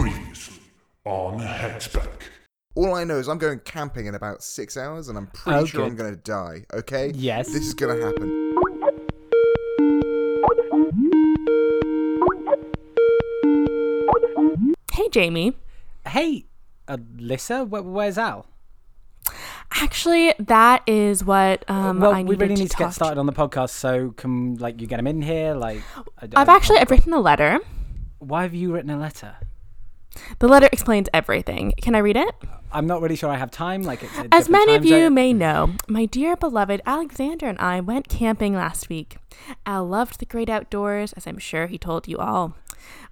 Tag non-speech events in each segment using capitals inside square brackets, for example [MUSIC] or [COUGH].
Previously on Hanks Bank. All I know is I'm going camping in about six hours, and I'm pretty Oh, sure I'm going to die. Okay? Yes. This is going to happen. Hey, Jamie. Hey, Alyssa, wh- where's Al? Actually, that is what um, well, I we needed really need to talk get started on the podcast. So, can like you get him in here? Like, I, I've I- actually I've written a letter. Why have you written a letter? The letter explains everything. Can I read it? I'm not really sure I have time. Like, it's As many of you zone. may know, my dear beloved Alexander and I went camping last week. Al loved the great outdoors, as I'm sure he told you all.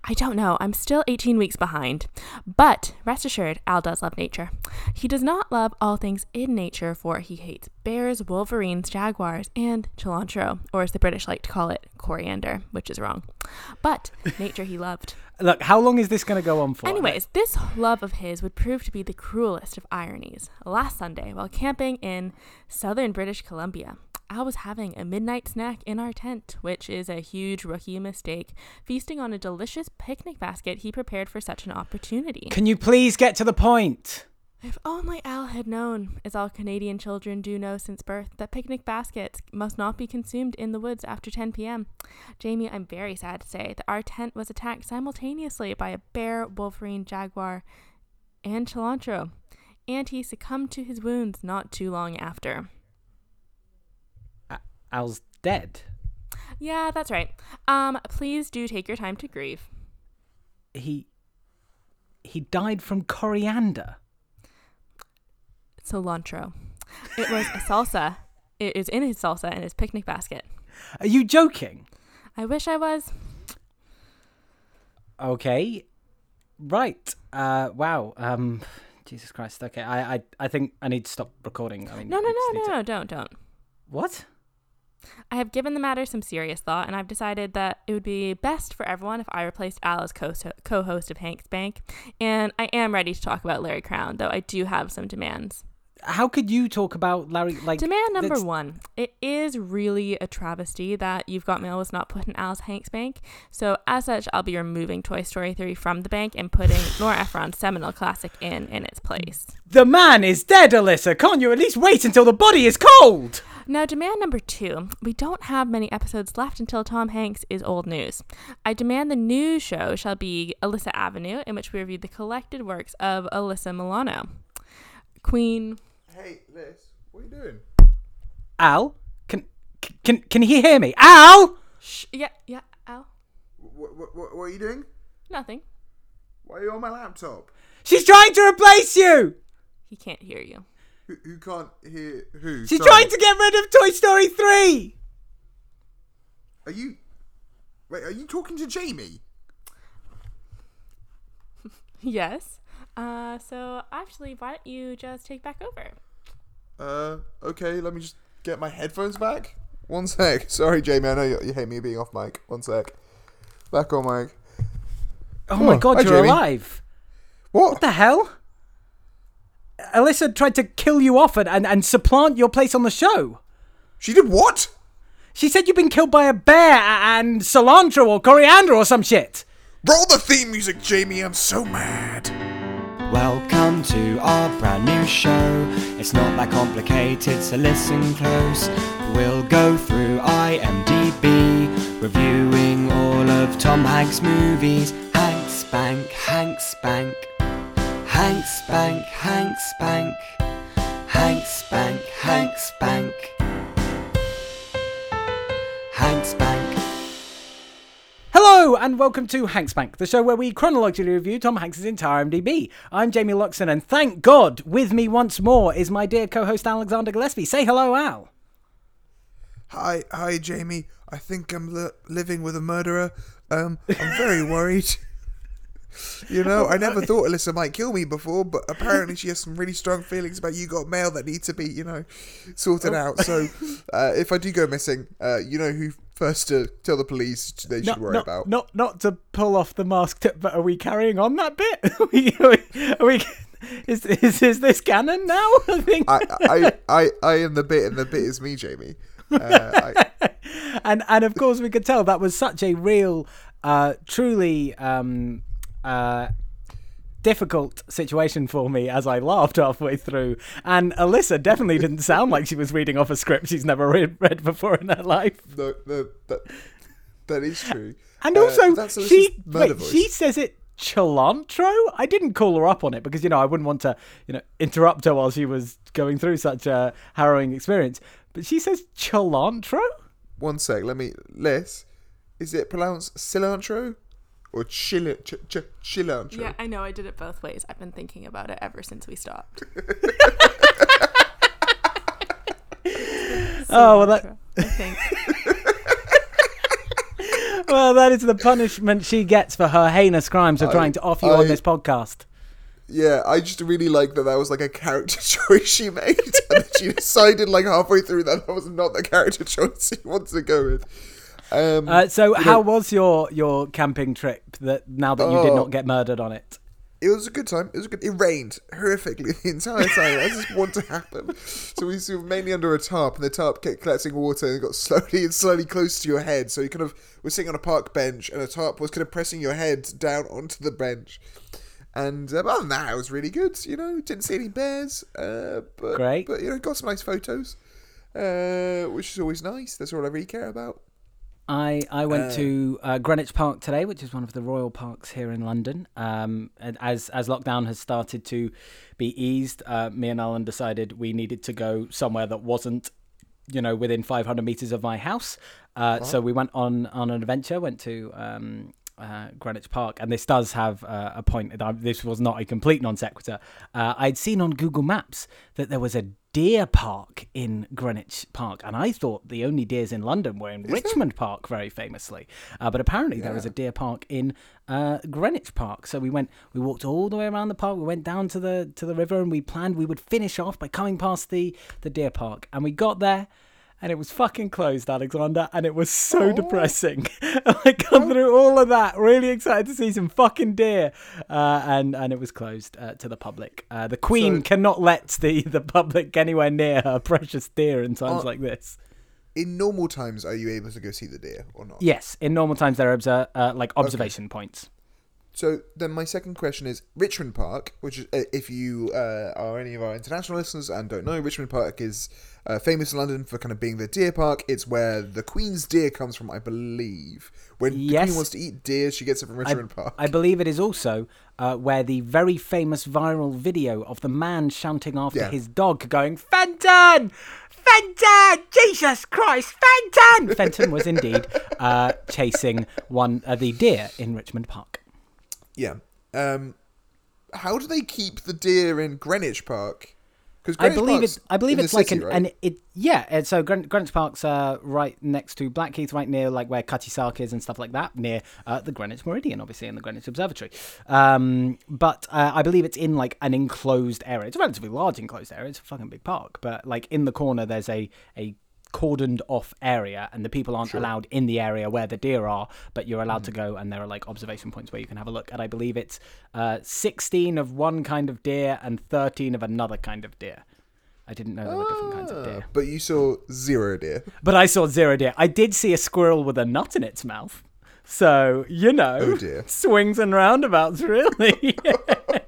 I don't know, I'm still 18 weeks behind. But rest assured, Al does love nature. He does not love all things in nature, for he hates bears, wolverines, jaguars, and cilantro, or as the British like to call it, coriander, which is wrong. But [LAUGHS] nature he loved. Look, how long is this going to go on for? Anyways, this love of his would prove to be the cruelest of ironies. Last Sunday, while camping in southern British Columbia, Al was having a midnight snack in our tent, which is a huge rookie mistake, feasting on a delicious picnic basket he prepared for such an opportunity. Can you please get to the point? If only Al had known, as all Canadian children do know since birth, that picnic baskets must not be consumed in the woods after 10 p.m. Jamie, I'm very sad to say that our tent was attacked simultaneously by a bear, wolverine, jaguar, and cilantro, and he succumbed to his wounds not too long after. Al's dead. Yeah, that's right. Um, please do take your time to grieve. He he died from coriander. Cilantro. It was a salsa. It is in his salsa in his picnic basket. Are you joking? I wish I was. Okay. Right. Uh. Wow. Um. Jesus Christ. Okay. I. I. I think I need to stop recording. I mean. No, no, no, no, to- no, don't, don't. What? I have given the matter some serious thought, and I've decided that it would be best for everyone if I replaced Al as co- co-host of Hank's Bank. And I am ready to talk about Larry Crowne, though I do have some demands. How could you talk about Larry? Like Demand number that's- one: It is really a travesty that You've Got Mail was not put in Al's Hank's Bank. So as such, I'll be removing Toy Story 3 from the bank and putting Nora Ephron's seminal classic in in its place. The man is dead, Alyssa. Can't you at least wait until the body is cold? Now, demand number two. We don't have many episodes left until Tom Hanks is old news. I demand the new show shall be Alyssa Avenue, in which we review the collected works of Alyssa Milano. Queen. Hey, Liz, what are you doing? Al, can can can he hear me? Al! Shh. Yeah, yeah, Al. What, what, what, what are you doing? Nothing. Why are you on my laptop? She's trying to replace you. He can't hear you. Who, who can't hear who? She's Sorry. trying to get rid of Toy Story 3. Are you. Wait, are you talking to Jamie? [LAUGHS] Yes. Uh, so actually, why don't you just take back over? Uh, okay, let me just get my headphones back. One sec. [LAUGHS] Sorry, Jamie, I know you, you hate me being off mic. One sec. Back on mic. Oh my on. god, Hi, you're Jamie. alive. What? What the hell? Alyssa tried to kill you off and, and, and supplant your place on the show. She did what? She said you've been killed by a bear and cilantro or coriander or some shit. Roll the theme music, Jamie. I'm so mad. Welcome to our brand new show. It's not that complicated, so listen close. We'll go through IMDb, reviewing all of Tom Hanks' movies. Hanks Bank, Hanks Bank, Hanks Bank, Hanks Bank, Hanks Bank, Hanks Bank, Hanks Bank. Hello and welcome to Hanks Bank, the show where we chronologically review Tom Hanks' entire IMDb. I'm Jamie Luxon, and thank God, with me once more is my dear co-host Alexander Gillespie. Say hello, Al. Hi, hi, Jamie. I think I'm li- living with a murderer. Um, I'm very worried. You know, I never [LAUGHS] thought Alyssa might kill me before, but apparently she has some really strong feelings about you got mail that need to be, you know, sorted out. So, uh, if I do go missing, uh, you know who first to tell the police they should Not, worry not, about. not, not to pull off the mask tip, but are we carrying on that bit? [LAUGHS] Are we, are we, are we- is, is, is this canon now? [LAUGHS] I think. I, I, I, I am the bit, and the bit is me, Jamie. Uh, I, and and of course we could tell that was such a real, uh, truly um, uh, difficult situation for me as I laughed halfway through. And Alyssa definitely didn't sound like she was reading off a script she's never read, read before in her life. No, no, that that is true. And Uh, also, she wait, voice. she says it cilantro. I didn't call her up on it because you know I wouldn't want to you know interrupt her while she was going through such a harrowing experience. But she says cilantro. One sec, let me. Les, is it pronounced cilantro or chili, ch- ch- cilantro? Yeah, I know. I did it both ways. I've been thinking about it ever since we stopped. [LAUGHS] Oh well, that I think. [LAUGHS] [LAUGHS] well that is the punishment she gets for her heinous crimes of I- trying to off you I- on this podcast. Yeah, I just really like that. That was like a character choice she made, and she decided like halfway through that that was not the character choice she wanted to go with. Um, Uh, so, how know, was your your camping trip? That now that you did Oh. not get murdered on it. it was a good time. It was good. It rained horrifically [LAUGHS] the entire time. I just want to happen. So we were mainly under a tarp, and the tarp kept collecting water and got slowly and [LAUGHS] slowly close to your head. So you kind of were sitting on a park bench, and a tarp was kind of pressing your head down onto the bench. And uh, other than that, it was really good. You know, didn't see any bears, uh, but Great. But you know, got some nice photos, uh, which is always nice. That's all I really care about. I, I went to uh, Greenwich Park today, which is one of the royal parks here in London. Um, and as as lockdown has started to be eased, uh, me and Alan decided we needed to go somewhere that wasn't, you know, within 500 meters of my house. Uh, So we went on on an adventure. Went to um, uh, Greenwich Park, and this does have uh, a point. That I, this was not a complete non sequitur. Uh, I'd seen on Google Maps that there was a deer park in Greenwich Park, and I thought the only deers in London were in Richmond Park, very famously. Uh, but apparently, there is a deer park in uh, Greenwich Park. So we went, we walked all the way around the park. We went down to the to the river, and we planned we would finish off by coming past the the deer park. And we got there and it was fucking closed, Alexander, and it was so depressing. [LAUGHS] I come through all of that, really excited to see some fucking deer, uh, and and it was closed uh, to the public. Uh, the Queen So- cannot let the the public anywhere near her precious deer in times Oh. like this. In normal times, are you able to go see the deer or not? Yes, in normal times there are obser- uh, like observation points. So then my second question is Richmond Park, which is uh, if you uh, are any of our international listeners and don't know, Richmond Park is uh, famous in London for kind of being the deer park. It's where the Queen's deer comes from, I believe. When the Queen wants to eat deer, she gets it from I, Richmond Park. I believe it is also uh, where the very famous viral video of the man shouting after Yeah. his dog, going "Fenton, Fenton, Jesus Christ, Fenton!" Fenton was indeed uh, chasing one uh, the deer in Richmond Park. Yeah. Um, how do they keep the deer in Greenwich Park? Because I believe it's. I believe it's like an, right? an it. Yeah, and so Gren- Greenwich Park's uh, right next to Blackheath, right near like where Cutty Sark is and stuff like that, near uh, the Greenwich Meridian, obviously, and the Greenwich Observatory. Um, but uh, I believe it's in like an enclosed area. It's a relatively large enclosed area. It's a fucking big park, but like in the corner, there's a a cordoned off area and the people aren't allowed in the area where the deer are but you're allowed to go and there are like observation points where you can have a look and i believe it's uh, 16 of one kind of deer and 13 of another kind of deer. I didn't know there were different kinds of deer. Ah, But you saw zero deer. but i saw zero deer. I did see a squirrel with a nut in its mouth. So you know Oh, swings and roundabouts really [LAUGHS] [LAUGHS]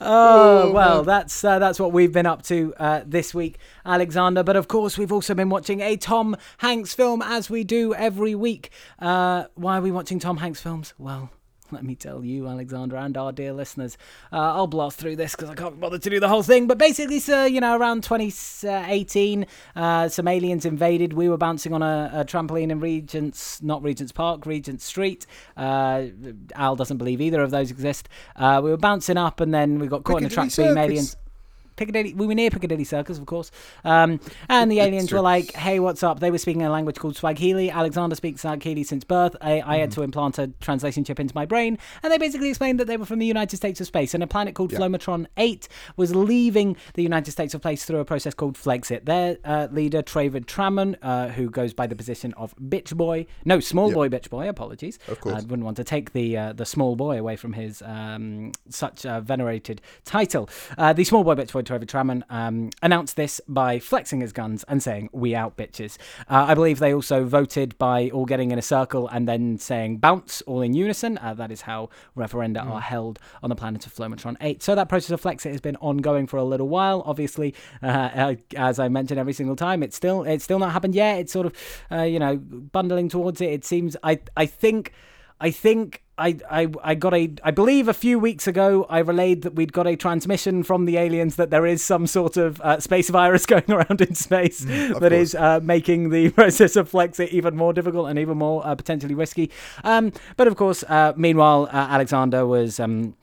Oh well, that's uh, that's what we've been up to uh, this week, Alexander. But of course, we've also been watching a Tom Hanks film as we do every week. Uh, why are we watching Tom Hanks films? Well. [LAUGHS] Let me tell you, Alexander, and our dear listeners. Uh, I'll blast through this because I can't bother to do the whole thing. But basically, so, you know, around 2018, uh, some aliens invaded. We were bouncing on a, a trampoline in Regent's, not Regent's Park, Regent Street. Uh, Al doesn't believe either of those exist. Uh, we were bouncing up, and then we got caught in a track beam. Aliens. Piccadilly, we were near Piccadilly Circus, of course. Um, and the aliens were like, "Hey, what's up?" They were speaking a language called Swahili. Alexander speaks Swahili since birth. I, I had to implant a translation chip into my brain, and they basically explained that they were from the United States of space, and a planet called Flomatron Eight was leaving the United States of Place through a process called Flexit. Their uh, leader, Travid Tramon, uh, who goes by the position of Bitch Boy, no, Small. Boy Bitch Boy. Apologies. Of course. I wouldn't want to take the uh, the small boy away from his um, such a venerated title. Uh, the small boy bitch boy David Trammon um, announced this by flexing his guns and saying, "We out, bitches." Uh, I believe they also voted by all getting in a circle and then saying "bounce" all in unison. Uh, that is how referenda are held on the planet of Flomatron 8. So that process of flexit has been ongoing for a little while. Obviously, uh, uh, as I mentioned every single time, it's still it's still not happened yet. It's sort of uh, you know bundling towards it. It seems. I I think. I think I, I I got a I believe a few weeks ago I relayed that we'd got a transmission from the aliens that there is some sort of uh, space virus [LAUGHS] going around in space that is uh, making the [LAUGHS] process of Flexit even more difficult and even more uh, potentially risky. Um, but of course, uh, meanwhile, uh, Alexander was. Um,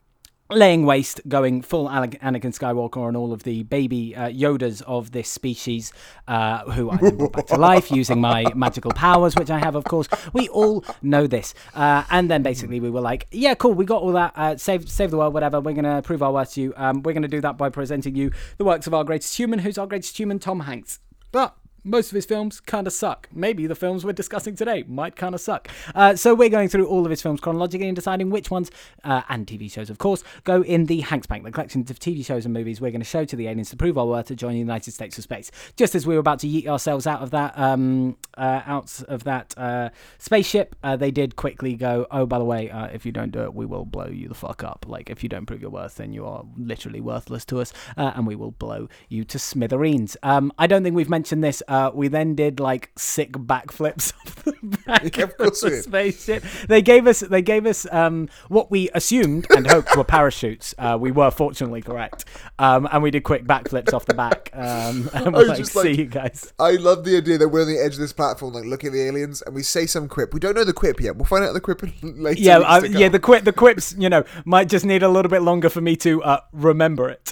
laying waste, going full Anakin Skywalker and all of the baby uh, Yodas of this species, uh, who I brought back to life using my [LAUGHS] magical powers, which I have, of course. We all know this. Uh, and then basically we were like, yeah, cool, we got all that. Uh, save, save the world, whatever. We're going to prove our worth to you. Um, we're going to do that by presenting you the works of our greatest human, who's our greatest human, Tom Hanks. But most of his films kind of suck. Maybe the films we're discussing today might kind of suck. Uh, so we're going through all of his films chronologically and deciding which ones, uh, and TV shows, of course, go in the Hanks Bank, the collections of TV shows and movies we're going to show to the aliens to prove our worth to join the United States of Space. Just as we were about to yeet ourselves out of that, um, uh, out of that uh, spaceship, uh, they did quickly go, "Oh, by the way, uh, if you don't do it, we will blow you the fuck up. Like if you don't prove your worth, then you are literally worthless to us, and we will blow you to smithereens." Um, I don't think we've mentioned this. Uh, we then did like sick backflips [LAUGHS] off the back Yeah, of course the spaceship. They gave us they gave us um, what we assumed and hoped were parachutes. Uh, we were fortunately correct, um, and we did quick backflips off the back. Um, [LAUGHS] and we're like, see like- you guys. I love the idea that we're on the edge of this platform, like looking at the aliens, and we say some quip. We don't know the quip yet. We'll find out the quip [LAUGHS] later. Yeah, I, yeah. The quip, the quips, you know, might just need a little bit longer for me to uh, remember it.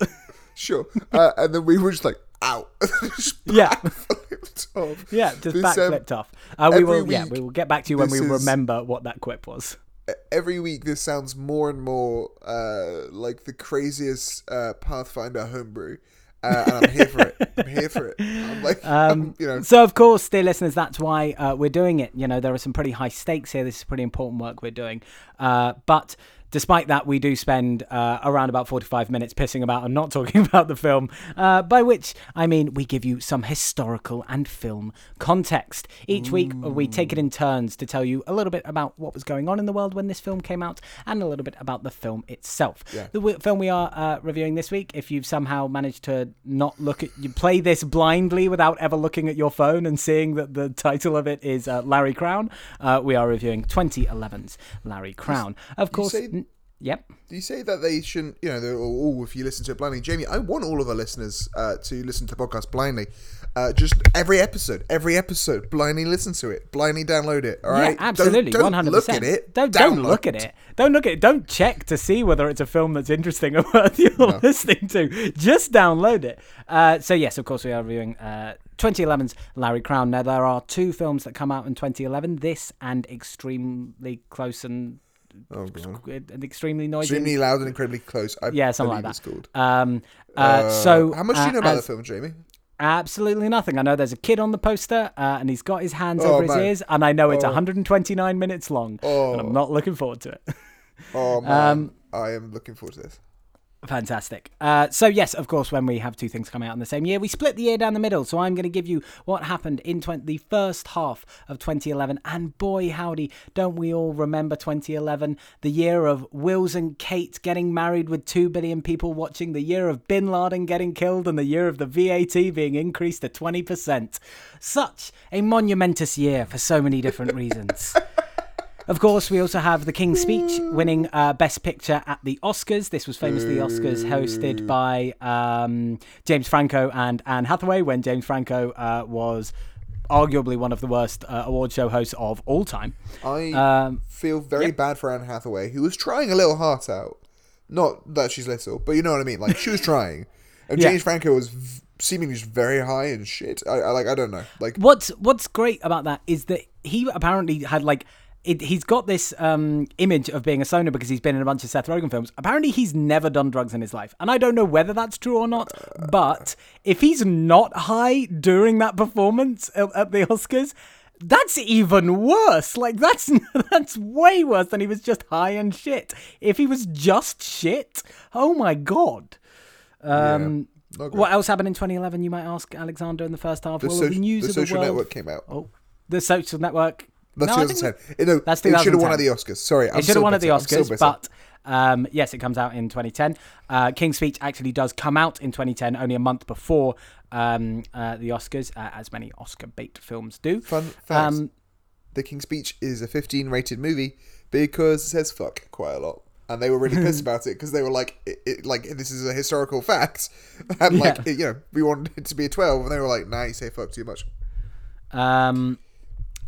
sure. Uh, and then we were just like, "Ow!" Just [LAUGHS] yeah, yeah, just This, um, backflipped off. Uh, we will, yeah, we will get back to you when we is- remember what that quip was. Every week, this sounds more and more uh, like the craziest uh, Pathfinder homebrew, uh, and I'm here for it. I'm here for it. I'm like, [LAUGHS] I'm, you know, So, of course, dear listeners, that's why uh, we're doing it. You know, there are some pretty high stakes here. This is pretty important work we're doing. Uh, but despite that, we do spend uh, around about 45 minutes pissing about and not [LAUGHS] talking about the film, uh, by which I mean we give you some historical and film context. Each week, we take it in turns to tell you a little bit about what was going on in the world when this film came out and a little bit about the film itself. Yeah. The w- film we are uh, reviewing this week, if you've somehow managed to not look at, you play this blindly without ever looking at your phone and seeing that the title of it is uh, Larry Crowne, uh, we are reviewing 2011's Larry Crowne. Of course, yep. Do you say that they shouldn't, you know, they're, oh, if you listen to it blindly? Jamie, I want all of our listeners uh, to listen to podcasts blindly. Uh, just every episode, every episode, blindly listen to it, blindly download it. all right? yeah, absolutely, Don't, don't hundred look at it. Don't don't look at it. Don't look at it. Don't check to see whether it's a film that's interesting or [LAUGHS] worth you're listening to. Just download it. Uh, so yes, of course, we are reviewing uh, 2011's Larry Crowne. Now there are two films that come out in 2011. This and extremely close and Oh, God. and extremely noisy. Extremely loud and incredibly close. I yeah, something like that. it's called. Um, uh, Uh, so how much do uh, you know about as- the film, Jamie? Absolutely nothing. I know there's a kid on the poster, uh, and he's got his hands Oh, over his man. ears, and I know it's Oh. 129 minutes long, and I'm Oh. not looking forward to it. Oh [LAUGHS] man, Um, I am looking forward to this. Fantastic. Uh, so yes, of course, when we have two things coming out in the same year, we split the year down the middle. So I'm going to give you what happened in 20, the first half of 2011, and boy howdy, don't we all remember 2011, the year of Wills and Kate getting married with two billion people watching, the year of Bin Laden getting killed, and the year of the VAT being increased to 20%. Such a monumentous year for so many different reasons. [LAUGHS] Of course, we also have The King's Speech winning uh, Best Picture at the Oscars. This was famously the Oscars hosted by um, James Franco and Anne Hathaway when James Franco uh, was arguably one of the worst uh, award show hosts of all time. I Um, feel very bad for Anne Hathaway, who was trying a little heart out. Not that she's little, but you know what I mean. Like she was [LAUGHS] trying, and Yeah. James Franco was v- seemingly just very high and shit. I, I like. I don't know. Like What's What's great about that is that he apparently had like. It, he's got this um, image of being a stoner because he's been in a bunch of Seth Rogen films. Apparently, he's never done drugs in his life, and I don't know whether that's true or not. But if he's not high during that performance at, at the Oscars, that's even worse. Like that's [LAUGHS] that's way worse than he was just high and shit. If he was just shit, oh my god. Um, great. What else happened in 2011? You might ask Alexander in the first half. The, well, so- the news the of the social world. network came out. Oh, the social network. That's No, I think 2010. Eh, no, That's it should have won at the Oscars. Sorry, I'm it should so have won at the bitter. I'm so Oscars, but um, yes, it comes out in 2010. Uh, King's Speech actually does come out in 2010, only a month before um, uh, the Oscars, uh, as many Oscar bait films do. fun fact: Um, The King's Speech is a 15 rated movie because it says "fuck" quite a lot, and they were really pissed [LAUGHS] about it because they were like, it, it, "Like this is a historical fact," [LAUGHS] and like Yeah. it, you know, we wanted it to be a 12, and they were like, "Nah, you say fuck too much." Um,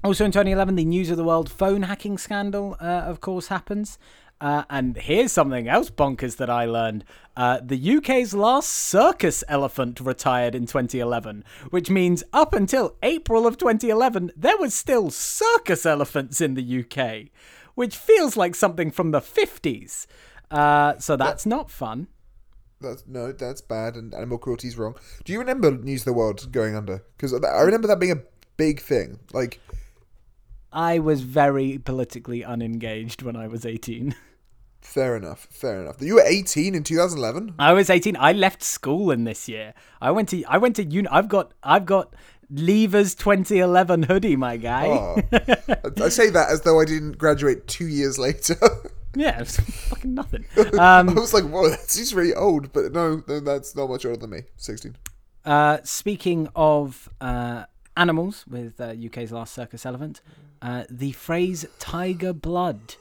also in 2011, the News of the World phone hacking scandal, uh, of course, happens. Uh, and here's something else bonkers that I learned. Uh, the UK's last circus elephant retired in 2011, which means up until April of 2011, there was still circus elephants in the UK, which feels like something from the 50s. Uh, so that's not fun. That's no, that's bad, and animal cruelty is wrong. Do you remember News of the World going under? Because I remember that being a big thing. Like, I was very politically unengaged when I was 18. fair enough, fair enough. You were 18 in 2011. I was 18. I left school in this year. I went to I went to uni. I've got I've got Lever's 2011 hoodie, my guy. Oh. I say that as though I didn't graduate two years later. [LAUGHS] Yeah, fucking nothing. [LAUGHS] I Um, was like, whoa, that's he's really old, but no, no, that's not much older than me. 16. uh, speaking of uh, animals, with uh, UK's last circus elephant, uh, the phrase "tiger blood"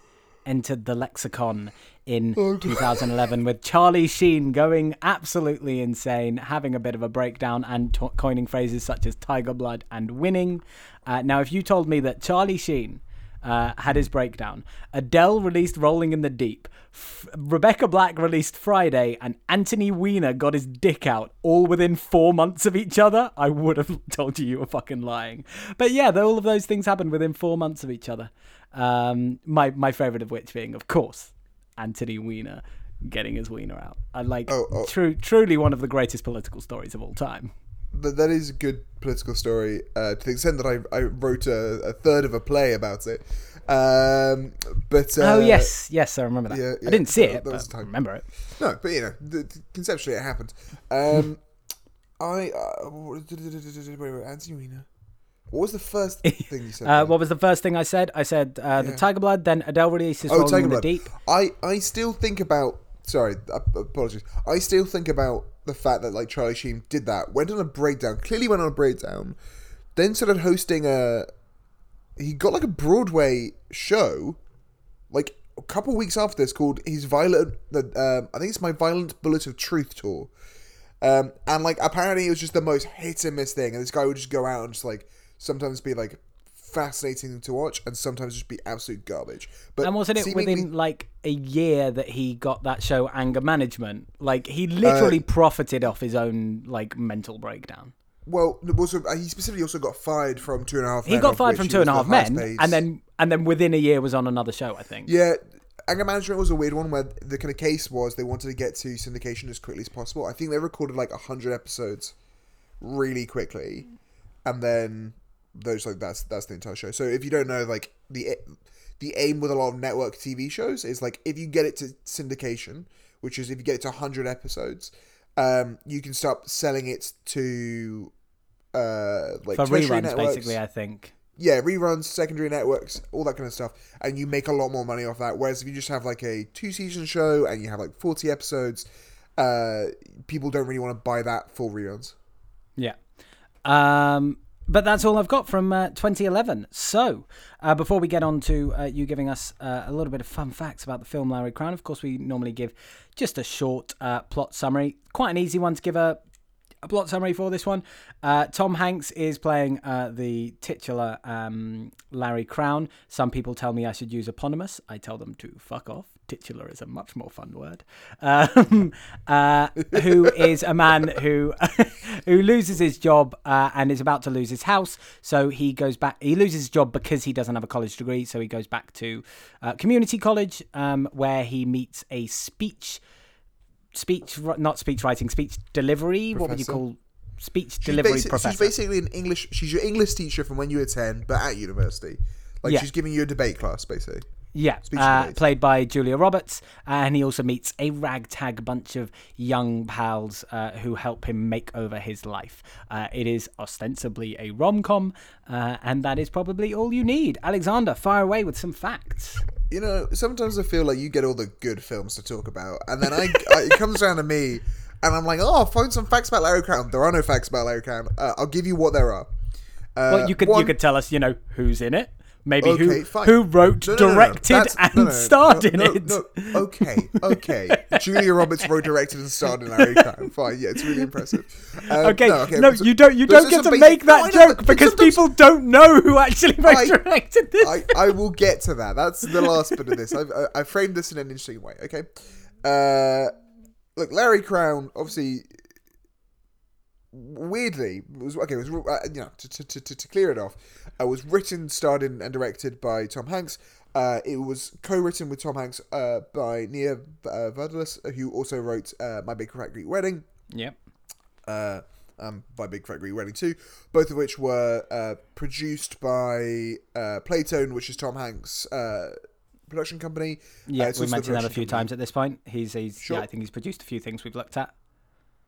entered the lexicon in [LAUGHS] 2011 with Charlie Sheen going absolutely insane, having a bit of a breakdown and coining phrases such as tiger blood and winning. Uh, now, if you told me that Charlie Sheen uh, had his breakdown, Adele released Rolling in the Deep, F- Rebecca Black released Friday, and Anthony Weiner got his dick out all within four months of each other, I would have [LAUGHS] told you you were fucking lying. But yeah, all of those things happened within four months of each other. Um, my my favorite of which being, of course, Anthony Weiner getting his wiener out. I like Oh, oh. true, truly one of the greatest political stories of all time. But that is a good political story uh, to the extent that I, I wrote a, a third of a play about it. Um, but uh, oh yes, yes, I remember that. yeah, I didn't see that- it, that but I remember it. No, but you know, th- th- conceptually it happened. Um, [LAUGHS] I uh, what- wait, wait, Anthony Weiner. What was the first [LAUGHS] thing you said? Uh, what was the first thing I said? I said uh, the Yeah. Tiger Blood. Then Adele releases Oh, Rolling Tiger in the Deep. I, I still think about. Sorry, apologies. I still think about the fact that like Charlie Sheen did that, went on a breakdown, clearly went on a breakdown, then started hosting a. He got like a Broadway show, like a couple weeks after this, called his violent. Um, I think it's my Violent Bullet of Truth tour, um, and like apparently it was just the most hit and miss thing, and this guy would just go out and just like sometimes be like fascinating to watch, and sometimes just be absolute garbage. But And wasn't it seemingly- within like a year that he got that show Anger Management? Like Uh, he literally profited off his own like mental breakdown. Well, also uh, he specifically also got fired from Two and a Half. He Men, got fired from Two and a Half Two and a was Half the highest Men, and then and then within a year was on another show. I think. yeah, anger management was a weird one where the kind of case was they wanted to get to syndication as quickly as possible. I think they recorded like hundred episodes really quickly, and then those like that's that's the entire show. So if you don't know, like the the aim with a lot of network TV shows is like if you get it to syndication, which is if you get it to hundred episodes, um, you can start selling it to uh like For reruns, networks. basically, I think. yeah, reruns, secondary networks, all that kind of stuff, and you make a lot more money off that. Whereas if you just have like a two season show and you have like forty episodes, uh, people don't really want to buy that for reruns. Yeah. Um, but that's all I've got from uh, 2011. So, uh, before we get on to uh, you giving us uh, a little bit of fun facts about the film Larry Crowne, of course, we normally give just a short uh, plot summary. Quite an easy one to give a, a plot summary for this one. Uh, Tom Hanks is playing the titular um, Larry Crowne. Some people tell me I should use eponymous. I tell them to fuck off. Titular is a much more fun word. Um, uh, who is a man who [LAUGHS] who loses his job uh, and is about to lose his house. So he goes back. He loses his job because he doesn't have a college degree. So he goes back to uh, community college, um, where he meets a speech speech not speech writing speech delivery. What would you call speech She's, delivery basi- professor? she's basically an English. She's your English teacher from when you were ten, but at university. Like Yeah. she's giving you a debate class, basically. Yeah, uh, played by Julia Roberts, and he also meets a ragtag bunch of young pals uh, who help him make over his life. Uh, it is ostensibly a rom com, uh, and that is probably all you need. Alexander, fire away with some facts. You know, sometimes I feel like you get all the good films to talk about, and then I, [LAUGHS] I it comes down to me, and I'm like, oh, find some facts about Larry Crowne. There are no facts about Larry Crowne. Uh, I'll give you what there are. Uh, well, you could you could tell us, you know, who's in it, maybe Okay, who fine. who wrote, No, no, no, no. directed, and no, no, no, starred no, in no, it. no. Okay, okay. [LAUGHS] Julia Roberts wrote, directed, and starred in Larry Crowne. Fine, yeah, it's really impressive. Um, Okay, no, so- you don't. You don't get to make No, I that joke because people don't know who actually wrote I- directed this. I, I will get to that. That's the last bit of this. I've, I, I framed this in an interesting way. Okay. Uh, look, Larry Crowne, obviously, weirdly was okay. Was uh, you know to, to, to, to clear it off, uh, was written, starred in, and directed by Tom Hanks. Uh, it was co-written with Tom Hanks uh, by Nia uh, Vardalos, who also wrote uh, My Big Fat Greek Wedding yep. uh, um, My Big Fat Greek Wedding 2, both of which were uh, produced by uh, Playtone, which is Tom Hanks' uh, production company. Yeah, Uh, we also the mentioned that a few company. times at this point. He's, he's Sure. yeah, I think he's produced a few things we've looked at.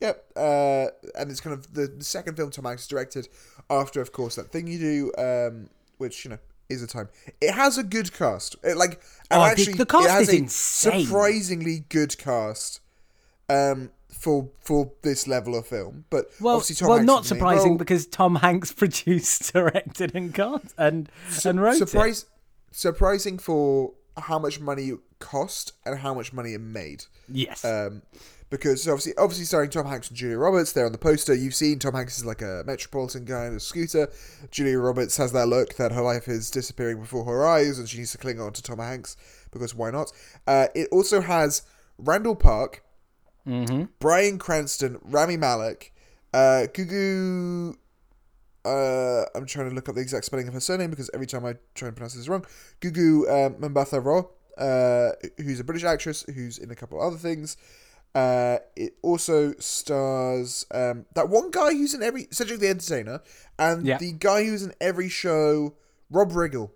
Yep, uh, and it's kind of the, the second film Tom Hanks directed after, of course, that thing you do, um, which you know is a time. It has a good cast. It, like, and Oh, actually, the cast it has is a insane. surprisingly good cast. Um, for for this level of film, but Well, obviously Tom well, not the surprising role. because Tom Hanks [LAUGHS] produced, directed, and cast and and wrote it. Surprise, surprising for how much money it cost and how much money it made. Yes. Um, because obviously, obviously starring Tom Hanks and Julia Roberts, they're on the poster. You've seen Tom Hanks is like a metropolitan guy on a scooter. Julia Roberts has that look that her life is disappearing before her eyes, and she needs to cling on to Tom Hanks because why not? Uh, it also has Randall Park, mm-hmm. Bryan Cranston, Rami Malek, uh, Gugu. Uh, I'm trying to look up the exact spelling of her surname because every time I try and pronounce this wrong. Gugu uh, Mambatha Raw, uh, who's a British actress who's in a couple other things. Uh, it also stars um, that one guy who's in every Cedric the Entertainer and Yeah. the guy who's in every show, Rob Riggle.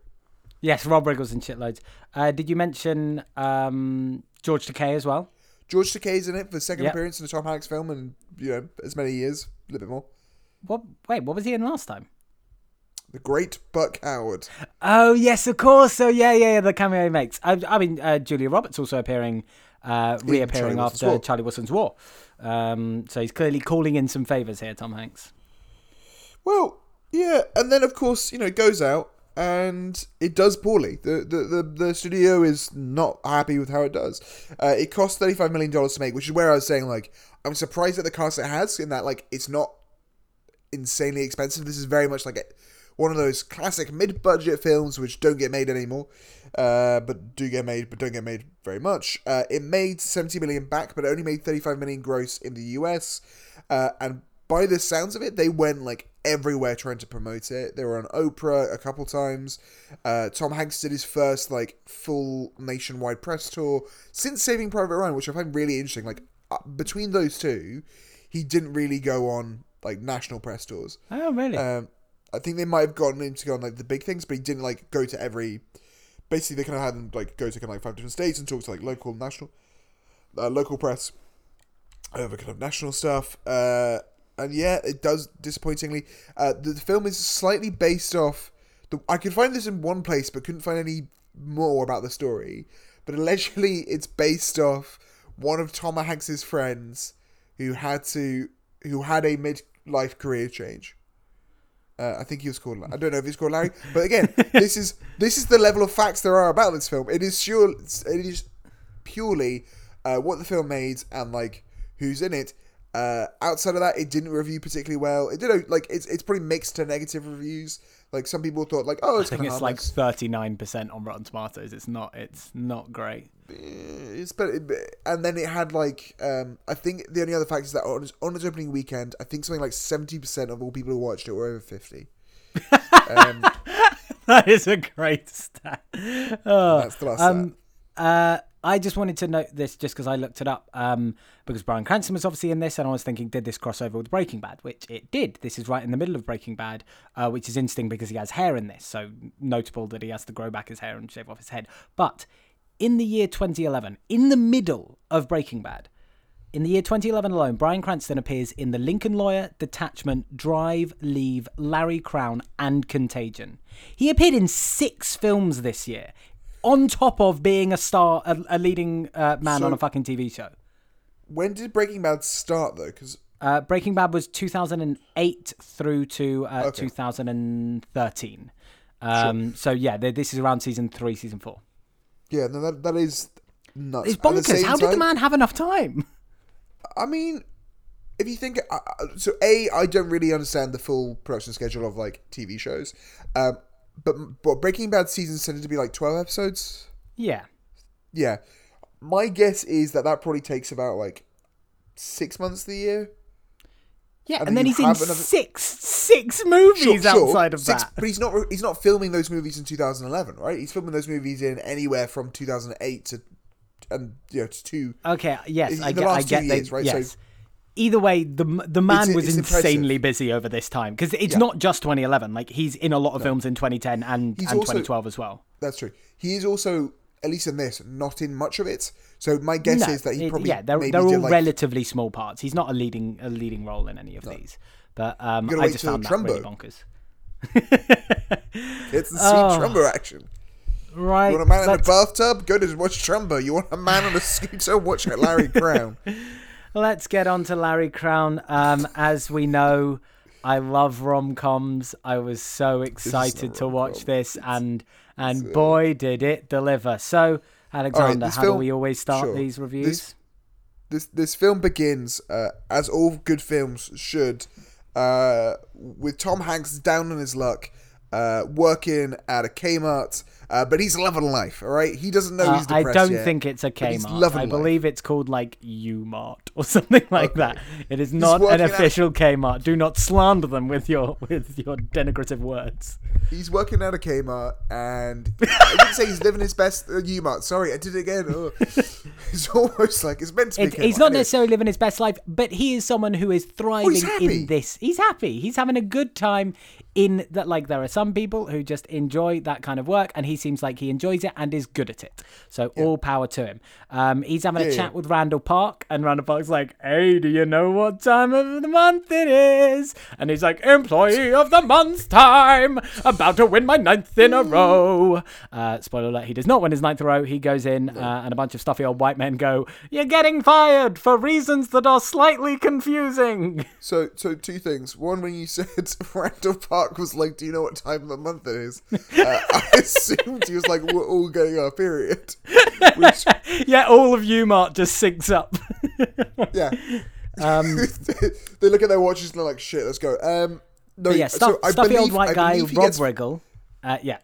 Yes, Rob Riggles in shitloads. Uh, did you mention um, George Takei as well? George Takei's in it for the second Yep. appearance in a Tom Hanks film in you know as many years, a little bit more. What? Wait, what was he in last time? The Great Buck Howard. Oh yes, of course. So yeah, yeah, yeah the cameo he makes. I, I mean, uh, Julia Roberts also appearing, uh, reappearing Charlie after War. Charlie Wilson's War. Um, so he's clearly calling in some favors here, Tom Hanks. Well, yeah, and then of course you know it goes out and it does poorly. The the the, the studio is not happy with how it does. Uh, it cost thirty five million dollars to make, which is where I was saying like I'm surprised at the cost it has in that like it's not insanely expensive. This is very much like a, one of those classic mid budget films which don't get made anymore. Uh, but do get made, but don't get made very much. Uh, it made 70 million back, but it only made 35 million gross in the US. Uh, and by the sounds of it, they went like everywhere trying to promote it. They were on Oprah a couple times. Uh, Tom Hanks did his first like full nationwide press tour since Saving Private Ryan, which I find really interesting. Like uh, between those two, he didn't really go on like national press tours. Oh really? Um, I think they might have gotten him to go on like the big things, but he didn't like go to every. Basically, they kind of had him like go to kind of like five different states and talk to like local, national, uh, local press over kind of national stuff. Uh, and yeah, it does disappointingly. Uh, the, the film is slightly based off. The, I could find this in one place, but couldn't find any more about the story. But allegedly, it's based off one of Tom Hanks's friends who had to who had a midlife career change. Uh, I think he was called. I don't know if he's called Larry, but again, [LAUGHS] this is this is the level of facts there are about this film. It is sure it is purely uh, what the film made and like who's in it. Uh, outside of that, it didn't review particularly well. It did like it's it's pretty mixed to negative reviews. Like some people thought like oh I think it's like thirty nine percent on Rotten Tomatoes. It's not. It's not great. It's but and then it had like um I think the only other fact is that on its, on its opening weekend I think something like seventy percent of all people who watched it were over fifty. um, [LAUGHS] that is a great stat. Oh, that's the last um, uh, I just wanted to note this just because I looked it up um, because Bryan Cranston was obviously in this, and I was thinking, did this cross over with Breaking Bad? Which it did. This is right in the middle of Breaking Bad, uh, which is interesting because he has hair in this, so notable that he has to grow back his hair and shave off his head. But in the year 2011, in the middle of Breaking Bad, in the year 2011 alone, Bryan Cranston appears in The Lincoln Lawyer, Detachment, Drive, Leave, Larry Crowne, and Contagion. He appeared in six films this year, on top of being a star, a, a leading uh, man So- on a fucking TV show. When did Breaking Bad start though? Because Uh, Breaking Bad was 2008 through to uh, Okay. 2013. Um, So yeah, this is around season three, season four. Yeah, no, that that is nuts. It's bonkers. How did the man have enough time? I mean, if you think uh, uh, so, a I don't really understand the full production schedule of like TV shows, um, but but Breaking Bad seasons tended to be like twelve episodes. Yeah. Yeah, my guess is that that probably takes about like six months of the year. Yeah, And and, then he's in another- six six movies outside of Six- that. But he's not he's not filming those movies in 2011, right? He's filming those movies in anywhere from 2008 to and you know to two. Okay, yes, I get, I get years, they, right? So- Either way, the the man It's- was it's impressive. insanely busy over this time because it's Yeah. not just 2011. Like he's in a lot of films in 2010 and, He's and also- 2012 as well. That's true. He is also at least in this not in much of it. So my guess No, is that he it- probably yeah, they're maybe they're all like relatively small parts. He's not a leading a leading role in any of these. But um, I just found that really Trumbo. bonkers. [LAUGHS] it's the sweet Oh. Trumbo action. Right. You want a man in a bathtub? Go to watch Trumbo. You want a man on a [LAUGHS] scooter? Watch Larry Crowne. Let's get on to Larry Crowne. Um, as we know, I love rom coms. I was so excited to watch this, and and boy, did it deliver. So, Alexander, this how do we always start sure. these This- reviews? this this film begins uh, as all good films should, uh, with Tom Hanks down on his luck, uh, working at a Kmart. Uh, but he's loving life, all right. He doesn't know Uh, he's I don't yet, think it's a Kmart. loving I life. believe it's called like U-Mart or [LAUGHS] something like Okay. that. It is not an working at- official Kmart. Do not slander them with your with your denigrative words. He's working at a Kmart, and [LAUGHS] I didn't say he's living his best uh, U-Mart. Sorry, I did it again. Oh. [LAUGHS] it's almost like it's meant to be. It, Kmart. he's not necessarily living his best life, but he is someone who is thriving happy. in this. He's happy. He's having a good time in that. Like there are some people who just enjoy that kind of work, and he seems like he enjoys it and is good at it. So all power to him. Um, he's having a chat yeah. with Randall Park, and Randall Park's like, "Hey, do you know what time of the month it is?" And he's like, "Employee of the month time, about to win my ninth in a row." Uh, spoiler alert: He does not win his ninth in a row. He goes in, uh, and a bunch of stuffy old white men go, "You're getting fired for reasons that are slightly confusing." So, so two things. One, when you [LAUGHS] said Randall Park was like, "Do you know what time of the month it is?" Uh, I [LAUGHS] assumed he was like, "We're all getting our period." Which, [LAUGHS] yeah, all of you, Mark, just syncs up. [LAUGHS] yeah. Um, they look at their watches and they're like, "Shit, let's go." Um, no, yeah, so stuff, I stuffy old believe- white I guy Rob gets- Riggle. Uh, yeah,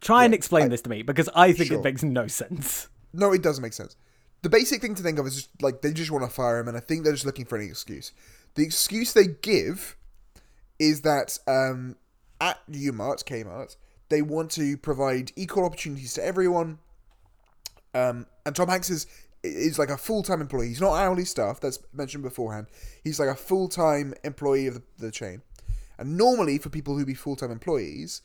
try and explain I- this to me because I think Sure. it makes no sense. No, it doesn't make sense. The basic thing to think of is just like they just want to fire him, and I think they're just looking for any excuse. The excuse they give is that um, at Umart, Kmart, they want to provide equal opportunities to everyone. Um, and Tom Hanks is is like a full time employee. He's not hourly staff. That's mentioned beforehand. He's like a full time employee of the, the chain. And normally, for people who be full time employees,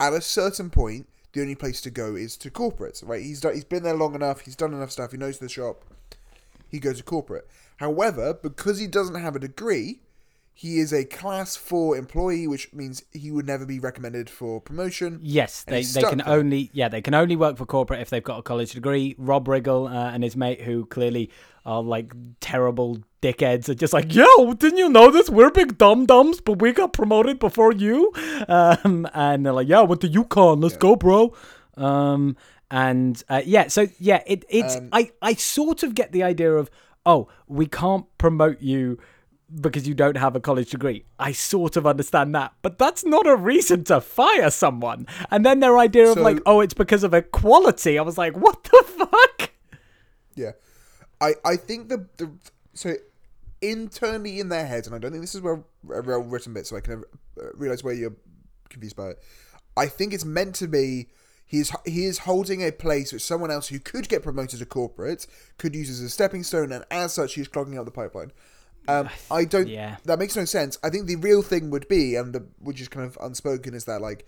at a certain point, the only place to go is to corporate. Right? He's done, he's been there long enough. He's done enough stuff. He knows the shop. He goes to corporate. However, because he doesn't have a degree, he is a class four employee, which means he would never be recommended for promotion. Yes, they, they can there. only yeah they can only work for corporate if they've got a college degree. Rob Riggle uh, and his mate, who clearly are like terrible dickheads, are just like, "Yo, didn't you know this? We're big dum dums, but we got promoted before you." [LAUGHS] Um, and they're like, "Yeah, I went to UConn. Let's go, bro." Um, and uh, yeah, so yeah, it it's Um, I I sort of get the idea of oh, we can't promote you because you don't have a college degree. I sort of understand that, but that's not a reason to fire someone. And then their idea of So- like, oh, it's because of equality. I was like, what the fuck? Yeah, I I think the the so internally in their heads, and I don't think this is well a well written bit, so I can uh, realize where you're confused by it. I think it's meant to be He is he is holding a place which someone else who could get promoted to corporate could use as a stepping stone, and as such, he's clogging up the pipeline. Um, I don't. Yeah. That makes no sense. I think the real thing would be, and the which is kind of unspoken, is that like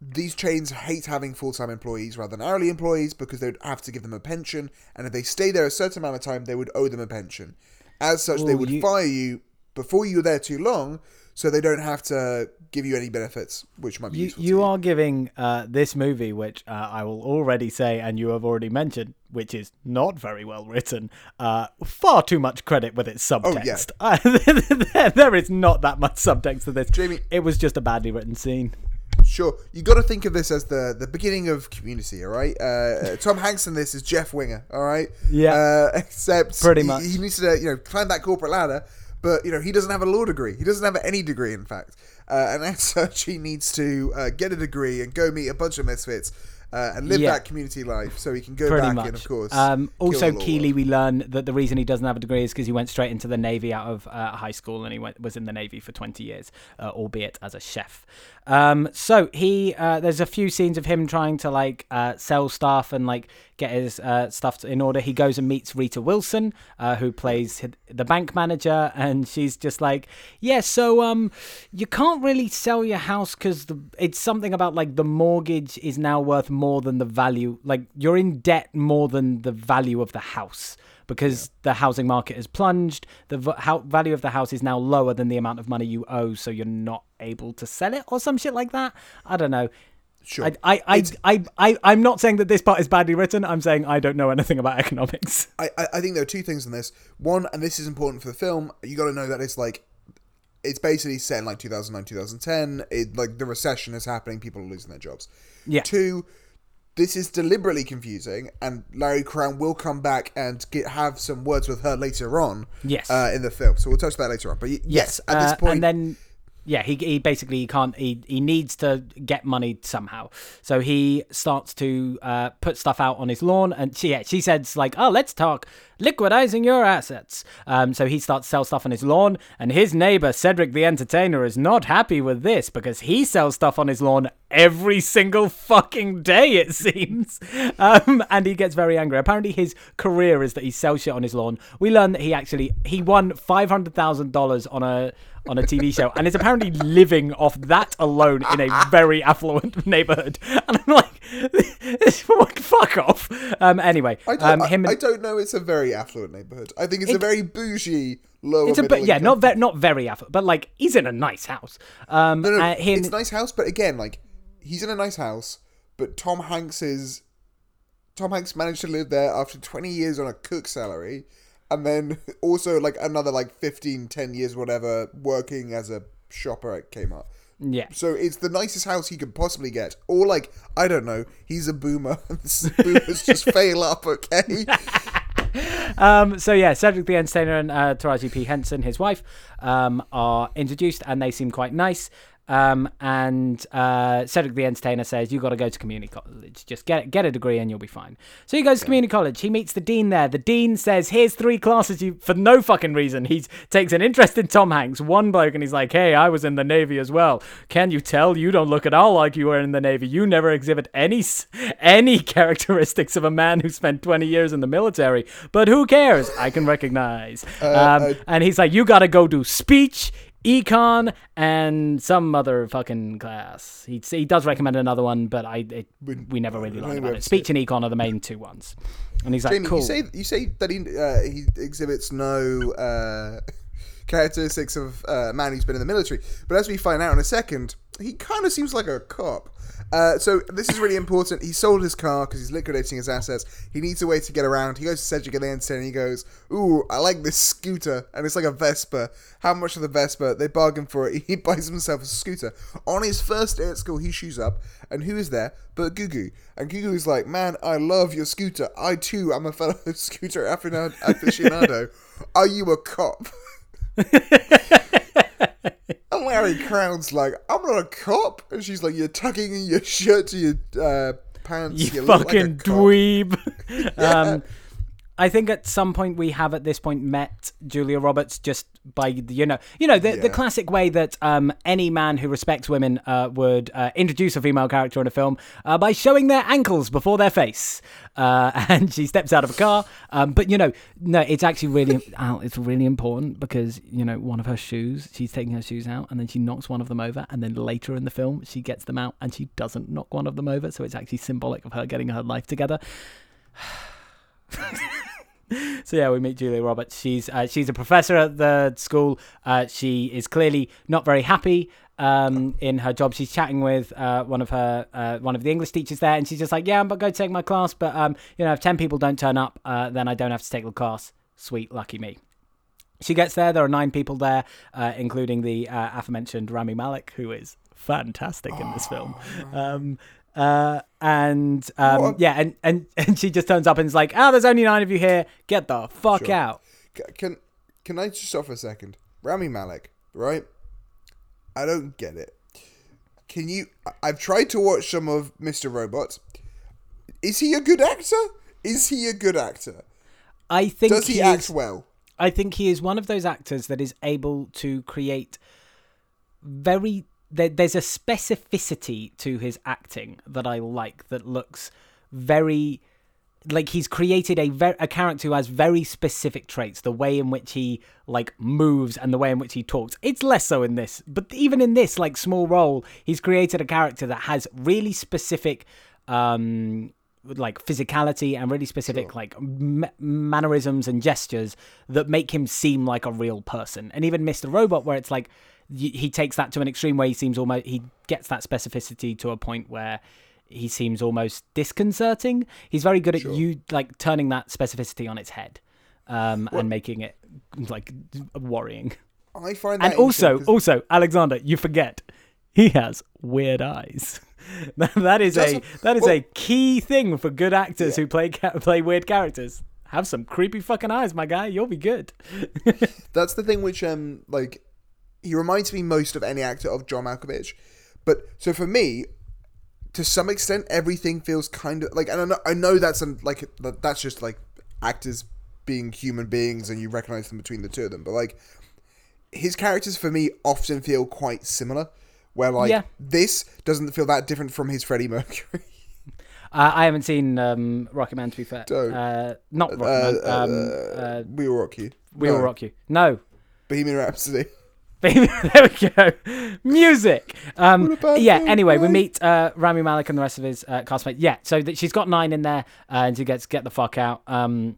these chains hate having full time employees rather than hourly employees because they would have to give them a pension, and if they stay there a certain amount of time, they would owe them a pension. As such, they would you- fire you before you were there too long, so they don't have to give you any benefits, which might be You, useful. you are giving uh, this movie, which uh, I will already say, and you have already mentioned, which is not very well written, uh, far too much credit with its Oh, yeah. subtext. [LAUGHS] there, there is not that much subtext to this. Jamie- it was just a badly written scene. Sure, you got to think of this as the the beginning of Community, all right? Uh, Tom Hanks in this is Jeff Winger, all right? Yeah. Uh, except Pretty he- much. he, needs to you know climb that corporate ladder, but you know he doesn't have a law degree. He doesn't have any degree, in fact, uh, and as such, he needs to uh, get a degree and go meet a bunch of misfits. Uh, and live Yeah. that community life, so he can go Pretty back much. and, of course, um, also, Keeley, we learn that the reason he doesn't have a degree is because he went straight into the navy out of uh, high school, and he went was in the navy for twenty years, uh, albeit as a chef. Um, so he, uh, there's a few scenes of him trying to like uh, sell stuff and like get his uh, stuff in order. He goes and meets Rita Wilson, uh, who plays the bank manager, [LAUGHS] and she's just like, "Yeah, so um, you can't really sell your house because it's something about like the mortgage is now worth more than the value. Like you're in debt more than the value of the house." Because the housing market has plunged, the v- value of the house is now lower than the amount of money you owe, so you're not able to sell it or some shit like that. I don't know. Sure. I, I, I, I, I, I'm not saying that this part is badly written. I'm saying I don't know anything about economics. [LAUGHS] I, I I think there are two things in this. One, and this is important for the film, you got to know that it's like it's basically set in like 2009, 2010. It like the recession is happening, people are losing their jobs. Yeah. Two, this is deliberately confusing, and Larry Crowne will come back and get have some words with her later on. Yes. Uh, in the film, so we'll touch that later on. But y- yes, at this uh, point, and then yeah, he he basically can't. He he needs to get money somehow. So he starts to uh, put stuff out on his lawn, and she yeah, she says like, oh, let's talk liquidizing your assets. Um, so he starts sell stuff on his lawn, and his neighbor Cedric the Entertainer is not happy with this because he sells stuff on his lawn every single fucking day it seems, [LAUGHS] um, and he gets very angry. Apparently, his career is that he sells shit on his lawn. We learn that he actually he won five hundred thousand dollars on a on a TV show and is apparently living off that alone in a very affluent [LAUGHS] neighborhood. And I'm like, [LAUGHS] this fuck off. Um, anyway, I don't, um, him I, and, don't know. It's a very affluent neighborhood. I think it's a very bougie, lower. it's a middle bit, yeah, not ve- not very affluent, but like he's in a nice house. Um, No, no, uh, him, it's a nice house, but again, like he's in a nice house, but Tom Hanks is Tom Hanks managed to live there after 20 years on a cook salary, and then also like another like 15, 10 years, whatever, working as a shopper at Kmart. yeah. So it's the nicest house he could possibly get, or like I don't know, he's a boomer. [LAUGHS] Boomers just [LAUGHS] fail up, okay? [LAUGHS] Um, so yeah, Cedric the Entertainer and uh, Taraji P Henson, his wife, um, are introduced, and they seem quite nice. Um, and uh, Cedric the Entertainer says, "You got to go to community college. Just get get a degree, and you'll be fine." So he goes to community college. He meets the dean there. The dean says, "Here's three classes you for no fucking reason." He takes an interest in Tom Hanks, one bloke, and he's like, "Hey, I was in the navy as well. Can you tell? You don't look at all like you were in the navy. You never exhibit any any [LAUGHS] characteristics of a man who spent 20 years in the military. But who cares? I can recognize." um, uh, and he's like, "You got to go do speech." Econ and some other fucking class. He he does recommend another one, but I it, we never really learned about it. Speech and econ are the main two ones. And he's like, Jamie, "Cool." you say you say that he uh, he exhibits no uh, characteristics of uh, a man who's been in the military, but as we find out in a second, he kind of seems like a cop. Uh, so this is really important. He sold his car because he's liquidating his assets. He needs a way to get around. He goes to Cedric at the end and he goes, "Ooh, I like this scooter," and it's like a Vespa. How much for the Vespa? They bargain for it. [LAUGHS] He buys himself a scooter. On his first day at school, he shoes up, and who is there but Gugu? And Gugu is like, "Man, I love your scooter. I too am a fellow [LAUGHS] scooter aficionado. [LAUGHS] Are you a cop?" [LAUGHS] And Larry Crowne's like, I'm not a cop. And she's like, You're tucking in your shirt to your uh, pants. you like a fucking cop." dweeb. [LAUGHS] um, I think at some point we have at this point met Julia Roberts just by you know you know the, the classic way that um, any man who respects women uh, would uh, introduce a female character in a film uh, by showing their ankles before their face, uh, [LAUGHS] and she steps out of a car. Um, but you know, no, it's actually really [LAUGHS] Al, it's really important because you know one of her shoes, she's taking her shoes out, and then she knocks one of them over, and then later in the film she gets them out and she doesn't knock one of them over, so it's actually symbolic of her getting her life together. [SIGHS] [LAUGHS] [LAUGHS] So yeah, we meet Julia Roberts. She's uh, she's a professor at the school. Uh, she is clearly not very happy um, in her job. She's chatting with uh, one of her uh, one of the English teachers there, and she's just like, "Yeah, I'm going to go take my class, but um, you know, if ten people don't turn up, uh, then I don't have to take the class. Sweet, lucky me." She gets there. There are nine people there, uh, including the uh, aforementioned Rami Malek, who is fantastic in this film. Um, uh, and um, yeah, and, and [LAUGHS] and she just turns up and is like, "Oh, there's only nine of you here. Get the fuck Sure. out." Can can I just stop for a second? Rami Malek, right? I don't get it. Can you? I- I've tried to watch some of Mr. Robot. Is he a good actor? Is he a good actor? I think Does he he act is- well? I think he is one of those actors that is able to create very. There, there's a specificity to his acting that I like. That looks very like he's created a ver- a character who has very specific traits. The way in which he like moves and the way in which he talks. It's less so in this, but even in this like small role, he's created a character that has really specific. um like physicality and really specific like m- mannerisms and gestures that make him seem like a real person and even mr robot where it's like he takes that to an extreme where he seems almost he gets that specificity to a point where he seems almost disconcerting. He's very good at you like turning that specificity on its head um, and making it like worrying. I find that and also also alexander you forget he has weird eyes. [LAUGHS] That- is a that is well- a key thing for good actors Yeah. who play play weird characters. Have some creepy fucking eyes my guy. You'll be good. [LAUGHS] That's the thing which um like he reminds me most of any actor of John Malkovich. But so for me, to some extent, everything feels kind of like, and I know, I know that's an, like that's just like actors being human beings, and you recognize them between the two of them. But like his characters for me often feel quite similar. Where like Yeah. this doesn't feel that different from his Freddie [LAUGHS] Mercury. uh, i haven't seen um rocket man to be fair Don't. uh not rocket Uh, man uh, um uh, we will rock you. we will rock you no Bohemian Rhapsody. [LAUGHS] there we go. Music. Um, yeah. Anyway, we meet uh, Rami Malek and the rest of his uh, castmates. Yeah. So that she's got nine in there, uh, and she gets get the fuck out. Um,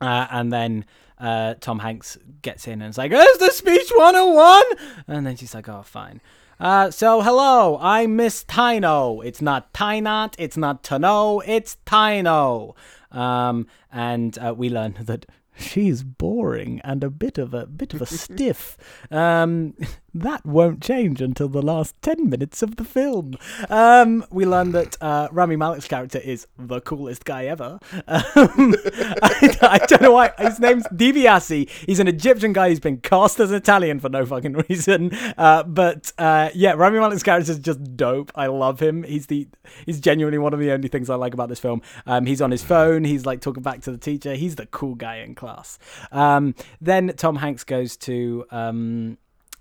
uh, and then uh, Tom Hanks gets in and is like, "Is the speech 101?" And then she's like, "Oh, fine." Uh, so hello, I'm Miss Tino. It's not Tynot, it's not Tano, it's Tino. Um, and uh, we learn [LAUGHS] that she's boring and a bit of a bit of a [LAUGHS] stiff. Um, that won't change until the last ten minutes of the film. Um, we learn that uh, Rami Malek's character is the coolest guy ever. Um, I, [LAUGHS] I don't know why his name's Dibiasi. He's an Egyptian guy who's been cast as Italian for no fucking [LAUGHS] reason. Uh, but uh, yeah, Rami Malek's character is just dope. I love him. He's the he's genuinely one of the only things I like about this film. Um, he's on his phone. He's like talking back to the teacher. He's the cool guy in class. Um, then Tom Hanks goes to.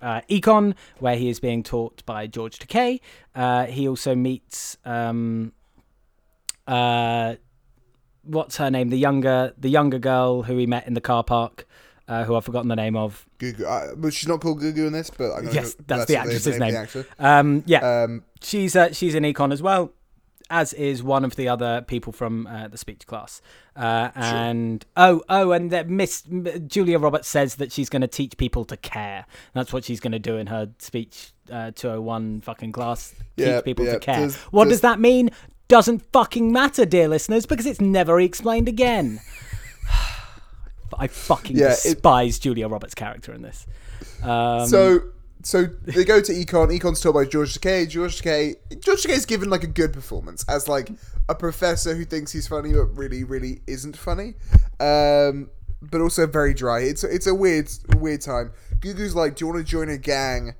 Uh, econ, where he is being taught by George Takei. Uh, he also meets um, uh, what's her name? The younger, the younger girl who he met in the car park, uh, who I've forgotten the name of. Gugu. Uh, she's not called Gugu in this, but Yes, go, that's the the actress's name. the. Um, yeah, Um, she's uh, she's in econ as well, as is one of the other people from uh, the speech class. Uh, and oh oh, and that Miss Julia Roberts says that she's going to teach people to care. That's what she's going to do in her speech uh, 201 fucking class. Yeah, teach people yeah. to care. Does- what does- does that mean? Doesn't fucking matter, dear listeners, because it's never explained again. [SIGHS] I fucking Yeah, it- despise Julia Roberts' character in this. Um, so so they go to Econ. Econ's told by George Takei. George Takei. George Takei's given like a good performance as like a professor who thinks he's funny but really really isn't funny. Um, but also very dry. It's it's a weird weird time. Gugu's like, "Do you want to join a gang?"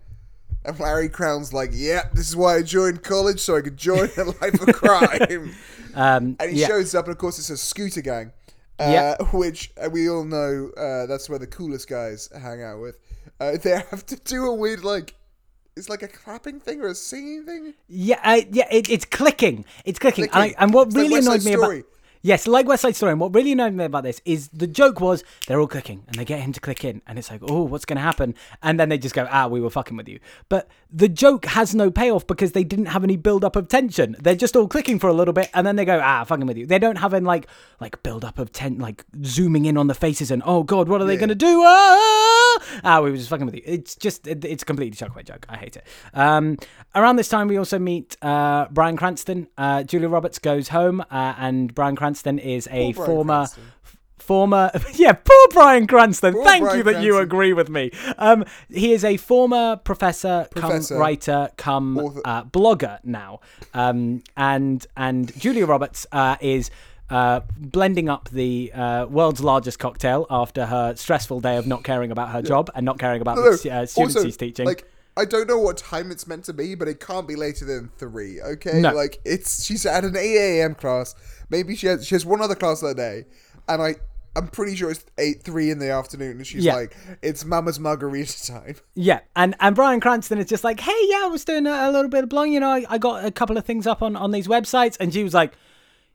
And Larry Crowne's like, "Yeah, this is why I joined college so I could join a [LAUGHS] life of crime." um, And he yeah. shows up, and of course, it's a scooter gang. uh, Yeah. which uh, we all know uh, that's where the coolest guys hang out with. Uh, they have to do a weird like, it's like a clapping thing or a singing thing. Yeah, uh, yeah, it, it's clicking. It's clicking. And, I, and what It's really West annoyed me Story. about yes, like West Side Story. And what really annoyed me about this is the joke was they're all clicking and they get him to click in, and it's like, oh, what's going to happen? And then they just go, ah, we were fucking with you. But the joke has no payoff because they didn't have any build up of tension. They're just all clicking for a little bit, and then they go, ah, fucking with you. They don't have any like like build up of ten, like zooming in on the faces and oh god, what are they Yeah. going to do? Ah! ah, we were just fucking with you. It's just it, it's a completely chuck away joke. I hate it. Um, around this time, we also meet uh, Bryan Cranston. Uh, Julia Roberts goes home, uh, and Bryan Cranston is a Bryan former. Cranston. Former, [LAUGHS] yeah, poor Bryan Cranston. Poor Thank Bryan you that you agree with me. Um, he is a former professor, Professor. come writer, come uh, blogger now, um, and and Julia Roberts uh, is uh, blending up the uh, world's largest cocktail after her stressful day of not caring about her job and not caring about No, the uh, students also, she's teaching. Like, I don't know what time it's meant to be, but it can't be later than three. Okay, No. like it's she's at an eight a.m. class. Maybe she has she has one other class that day, and I I'm pretty sure it's eight three in the afternoon, and she's Yeah. like, "It's Mama's margarita time." [LAUGHS] Yeah, and and Bryan Cranston is just like, hey, yeah, I was doing a, a little bit of blogging. You know, I, I got a couple of things up on on these websites, and she was like,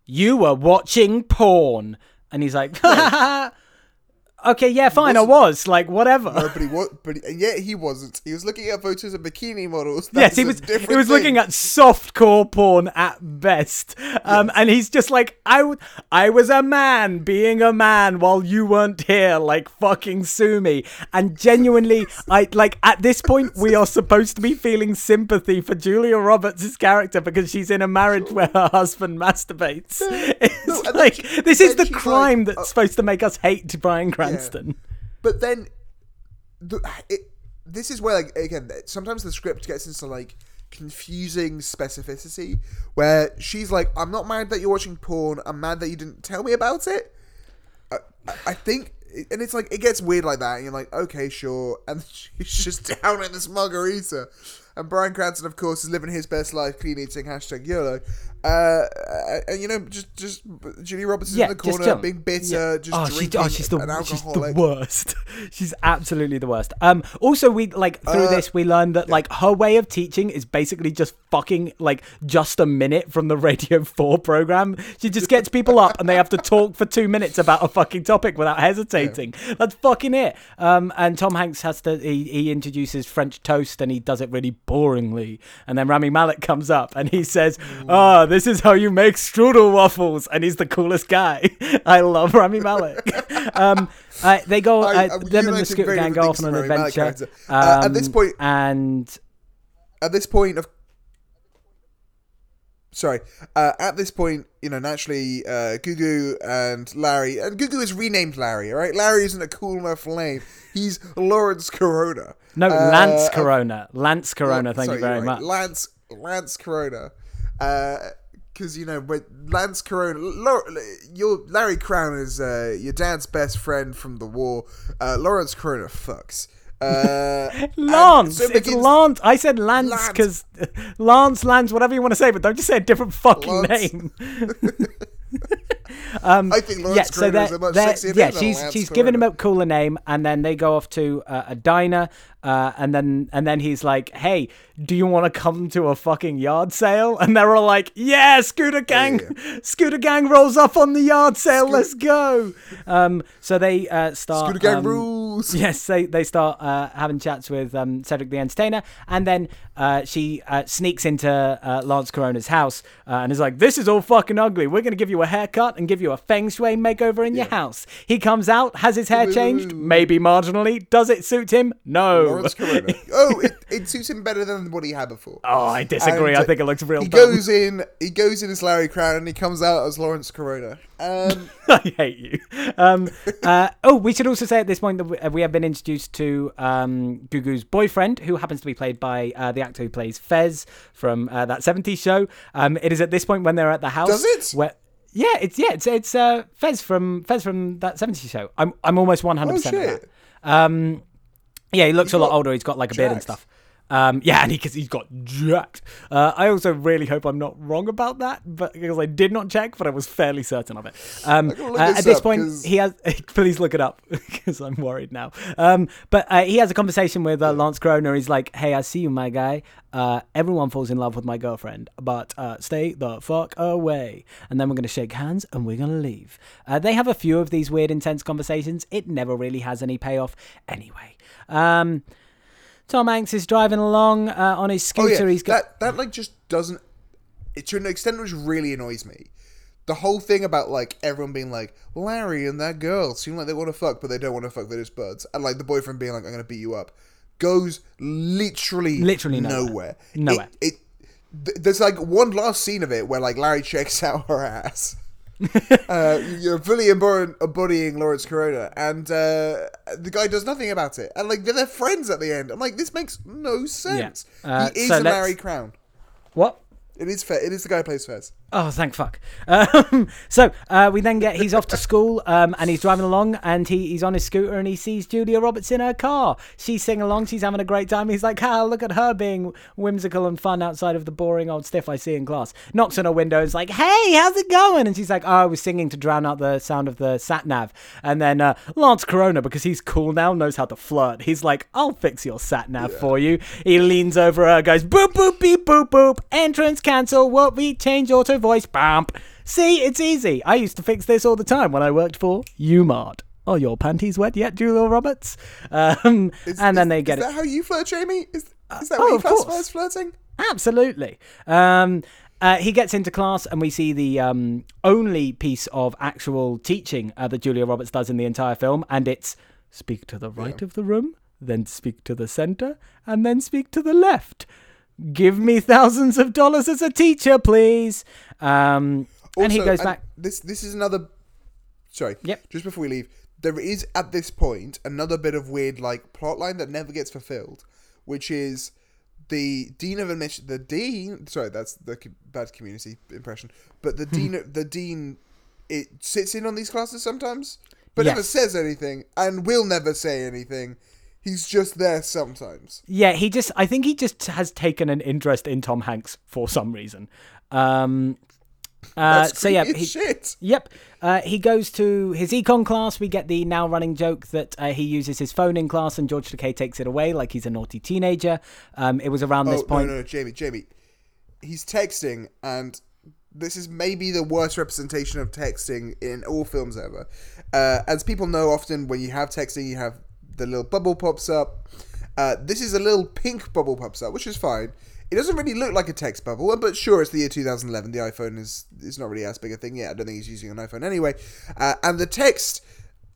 you were watching porn, and he's like, [LAUGHS] okay, yeah, fine, I was like, whatever. No, but he was, but he, yet he wasn't. He was looking at photos of bikini models. Yes, he was. He was looking thing. at softcore porn at best, um, and he's just like, I, w- I was a man being a man while you weren't here. Like fucking sue me. And genuinely, I like at this point we are supposed to be feeling sympathy for Julia Roberts' character because she's in a marriage where her husband masturbates. It's No, like she- this is the crime like, that's uh, supposed to make us hate Bryan Cranston. But then, the, it, this is where like again, sometimes the script gets into like confusing specificity, where she's like, "I'm not mad that you're watching porn. I'm mad that you didn't tell me about it." I, I- I think, and it's like it gets weird like that, and you're like, "Okay, sure," [LAUGHS] and she's just down in this margarita. And Bryan Cranston, of course, is living his best life, clean eating, hashtag YOLO. Uh, and you know, just just Julie Roberts is Yeah, in the corner, being bitter, Yeah. just oh, she, drinking oh, she's the an she's the worst. [LAUGHS] she's absolutely the worst. Um, also we like through Uh, this we learned that like her way of teaching is basically just fucking like just a minute from the [LAUGHS] Radio Four program. She just gets people up and they have to talk for two minutes about a fucking topic without [LAUGHS] hesitating. That's fucking it. Um, and Tom Hanks has to he, he introduces French toast and he does it really boringly. And then Rami Malek comes up and he says, "Ah, this is how you make strudel waffles," and he's the coolest guy. [LAUGHS] I love Rami Malek. [LAUGHS] um, uh, they go. I- Uh, them and the Scooter Gang go off on an to Rami Malek adventure. Uh, at this um, point- and at this point of sorry uh, at this point you know naturally uh, Gugu and Larry and Gugu is renamed Larry all right Larry isn't a cool enough name he's Lawrence Corona no, Uh, Lance uh, Corona. Lance Corona. Thank sorry, you very right. much. Lance Lance Corona because you know but Lance Corona your Larry Crowne is uh, your dad's best friend from the war uh, Lawrence Corona fucks uh, [LAUGHS] Lance, so it it's Lance. I said Lance because [LAUGHS] Lance, Lance, whatever you want to say, but don't just say a different fucking Lance. name. [LAUGHS] I think Lawrence yeah, so Corona is they're, a much they're- yeah, she's she's given him a cooler name, and then they go off to uh, a diner, uh, and then and then he's like, "Hey, do you want to come to a fucking yard sale?" And they're all like, "Yeah, Scooter Gang, [LAUGHS] Scooter Gang rolls up on the yard sale. Let's go." Um, so they uh, start Scooter Gang um, rules. [LAUGHS] Yes, they they start uh, having chats with um, Cedric the Entertainer, and then uh, she uh, sneaks into uh, Lance Corona's house uh, and is like, "This is all fucking ugly. We're gonna give you a haircut and give you a feng shui makeover in your house." He comes out, has his hair changed, maybe marginally. Does it suit him? No. Lawrence Corona. [LAUGHS] oh, it, it suits him better than what he had before. Oh, I disagree. And, I think it looks real He dumb. goes in. He goes in as Larry Crowne, and he comes out as Lawrence Corona. Um, [LAUGHS] I hate you. Um, uh, oh, we should also say at this point that we, uh, have been introduced to um, Gugu's boyfriend, who happens to be played by uh, the actor who plays Fez from uh, that 70s show. Um, it is at this point when they're at the house. Does it? Where, yeah, it's yeah, it's it's uh, Fez from Fez from that 70s show. I'm I'm almost 100 oh percent that. Um, yeah, he looks He's a lot older. He's got like a beard and stuff. Um, [LAUGHS] yeah, and he, cause he's got jacked. Uh, I also really hope I'm not wrong about that, but because I did not check, but I was fairly certain of it. Um, uh, at this point, 'cause- he has. [LAUGHS] Please look it up [LAUGHS] because I'm worried now. Um, but uh, he has a conversation with uh, Lance Corona. He's like, "Hey, I see you, my guy. Uh, everyone falls in love with my girlfriend, but uh, stay the fuck away." And then we're gonna shake hands and we're gonna leave. Uh, they have a few of these weird, intense conversations. It never really has any payoff, anyway. Um, Tom Hanks is driving along uh, on his scooter. Oh yeah, He's got that that like just doesn't. It, to an extent, which really annoys me. The whole thing about like everyone being like Larry and that girl seem like they want to fuck, but they don't want to fuck. They're just buds, and like the boyfriend being like, "I'm gonna beat you up," goes literally Literally nowhere. nowhere. Nowhere. It, it th- there's like one last scene of it where like Larry checks [LAUGHS] out her ass. [LAUGHS] uh, you're fully embody- embodying Lawrence Corona, and uh, the guy does nothing about it. And like they're, friends at the end. I'm like, this makes no sense. Uh, he is so a Larry Crowne. what? It is fair. It is the guy who plays Fez. Oh, thank fuck. Um, [LAUGHS] so uh, we then get he's off to school um, and he's driving along and he, he's on his scooter and he sees Julia Roberts in her car. She's singing along. She's having a great time. He's like, ah, look at her being whimsical and fun outside of the boring old stiff I see in class. Knocks on her window and is like, hey, how's it going? And she's like, oh, I was singing to drown out the sound of the sat nav. And then uh, Lance Corona, because he's cool now, knows how to flirt. He's like, I'll fix your sat nav for you. He leans over her, goes, boop, boop, beep, boop, boop. Entrance cancel. What we change auto voice. Bamp. See, it's easy. I used to fix this all the time when I worked for UMart. Are your panties wet yet, Julia Roberts? [LAUGHS] Um, Is- and then is- they get Is it. that how you flirt, Jamie? Is, is that oh, what you of course. classify as flirting? Absolutely. Um, uh, he gets into class, and we see the um, only piece of actual teaching uh, that Julia Roberts does in the entire film, and it's speak to the right of the room, then speak to the center, and then speak to the left. Give me thousands of dollars as a teacher, please. Um, and he Also, goes back. This this is another. Sorry. Yep. Just before we leave, there is at this point another bit of weird like plot line that never gets fulfilled, which is the dean of admission. The dean. Sorry, that's the co- bad community impression. But the dean. the dean. It sits in on these classes sometimes, but never says anything, and will never say anything. He's just there sometimes. Yeah, he just. I think he just has taken an interest in Tom Hanks for some reason. Um, [LAUGHS] uh, so yeah, he, shit. Yep. Uh, he goes to his econ class. We get the now running joke that uh, he uses his phone in class and George Takei takes it away like he's a naughty teenager. Um, it was around this oh, point. No, no, no, Jamie, Jamie. He's texting, and this is maybe the worst representation of texting in all films ever. Uh, as people know, often when you have texting, you have the little bubble pops up. Uh, this is a little pink bubble pops up, which is fine. It doesn't really look like a text bubble, but sure, it's the year 2011. The iPhone is is not really as big a thing yet. I don't think he's using an iPhone anyway. Uh, and the text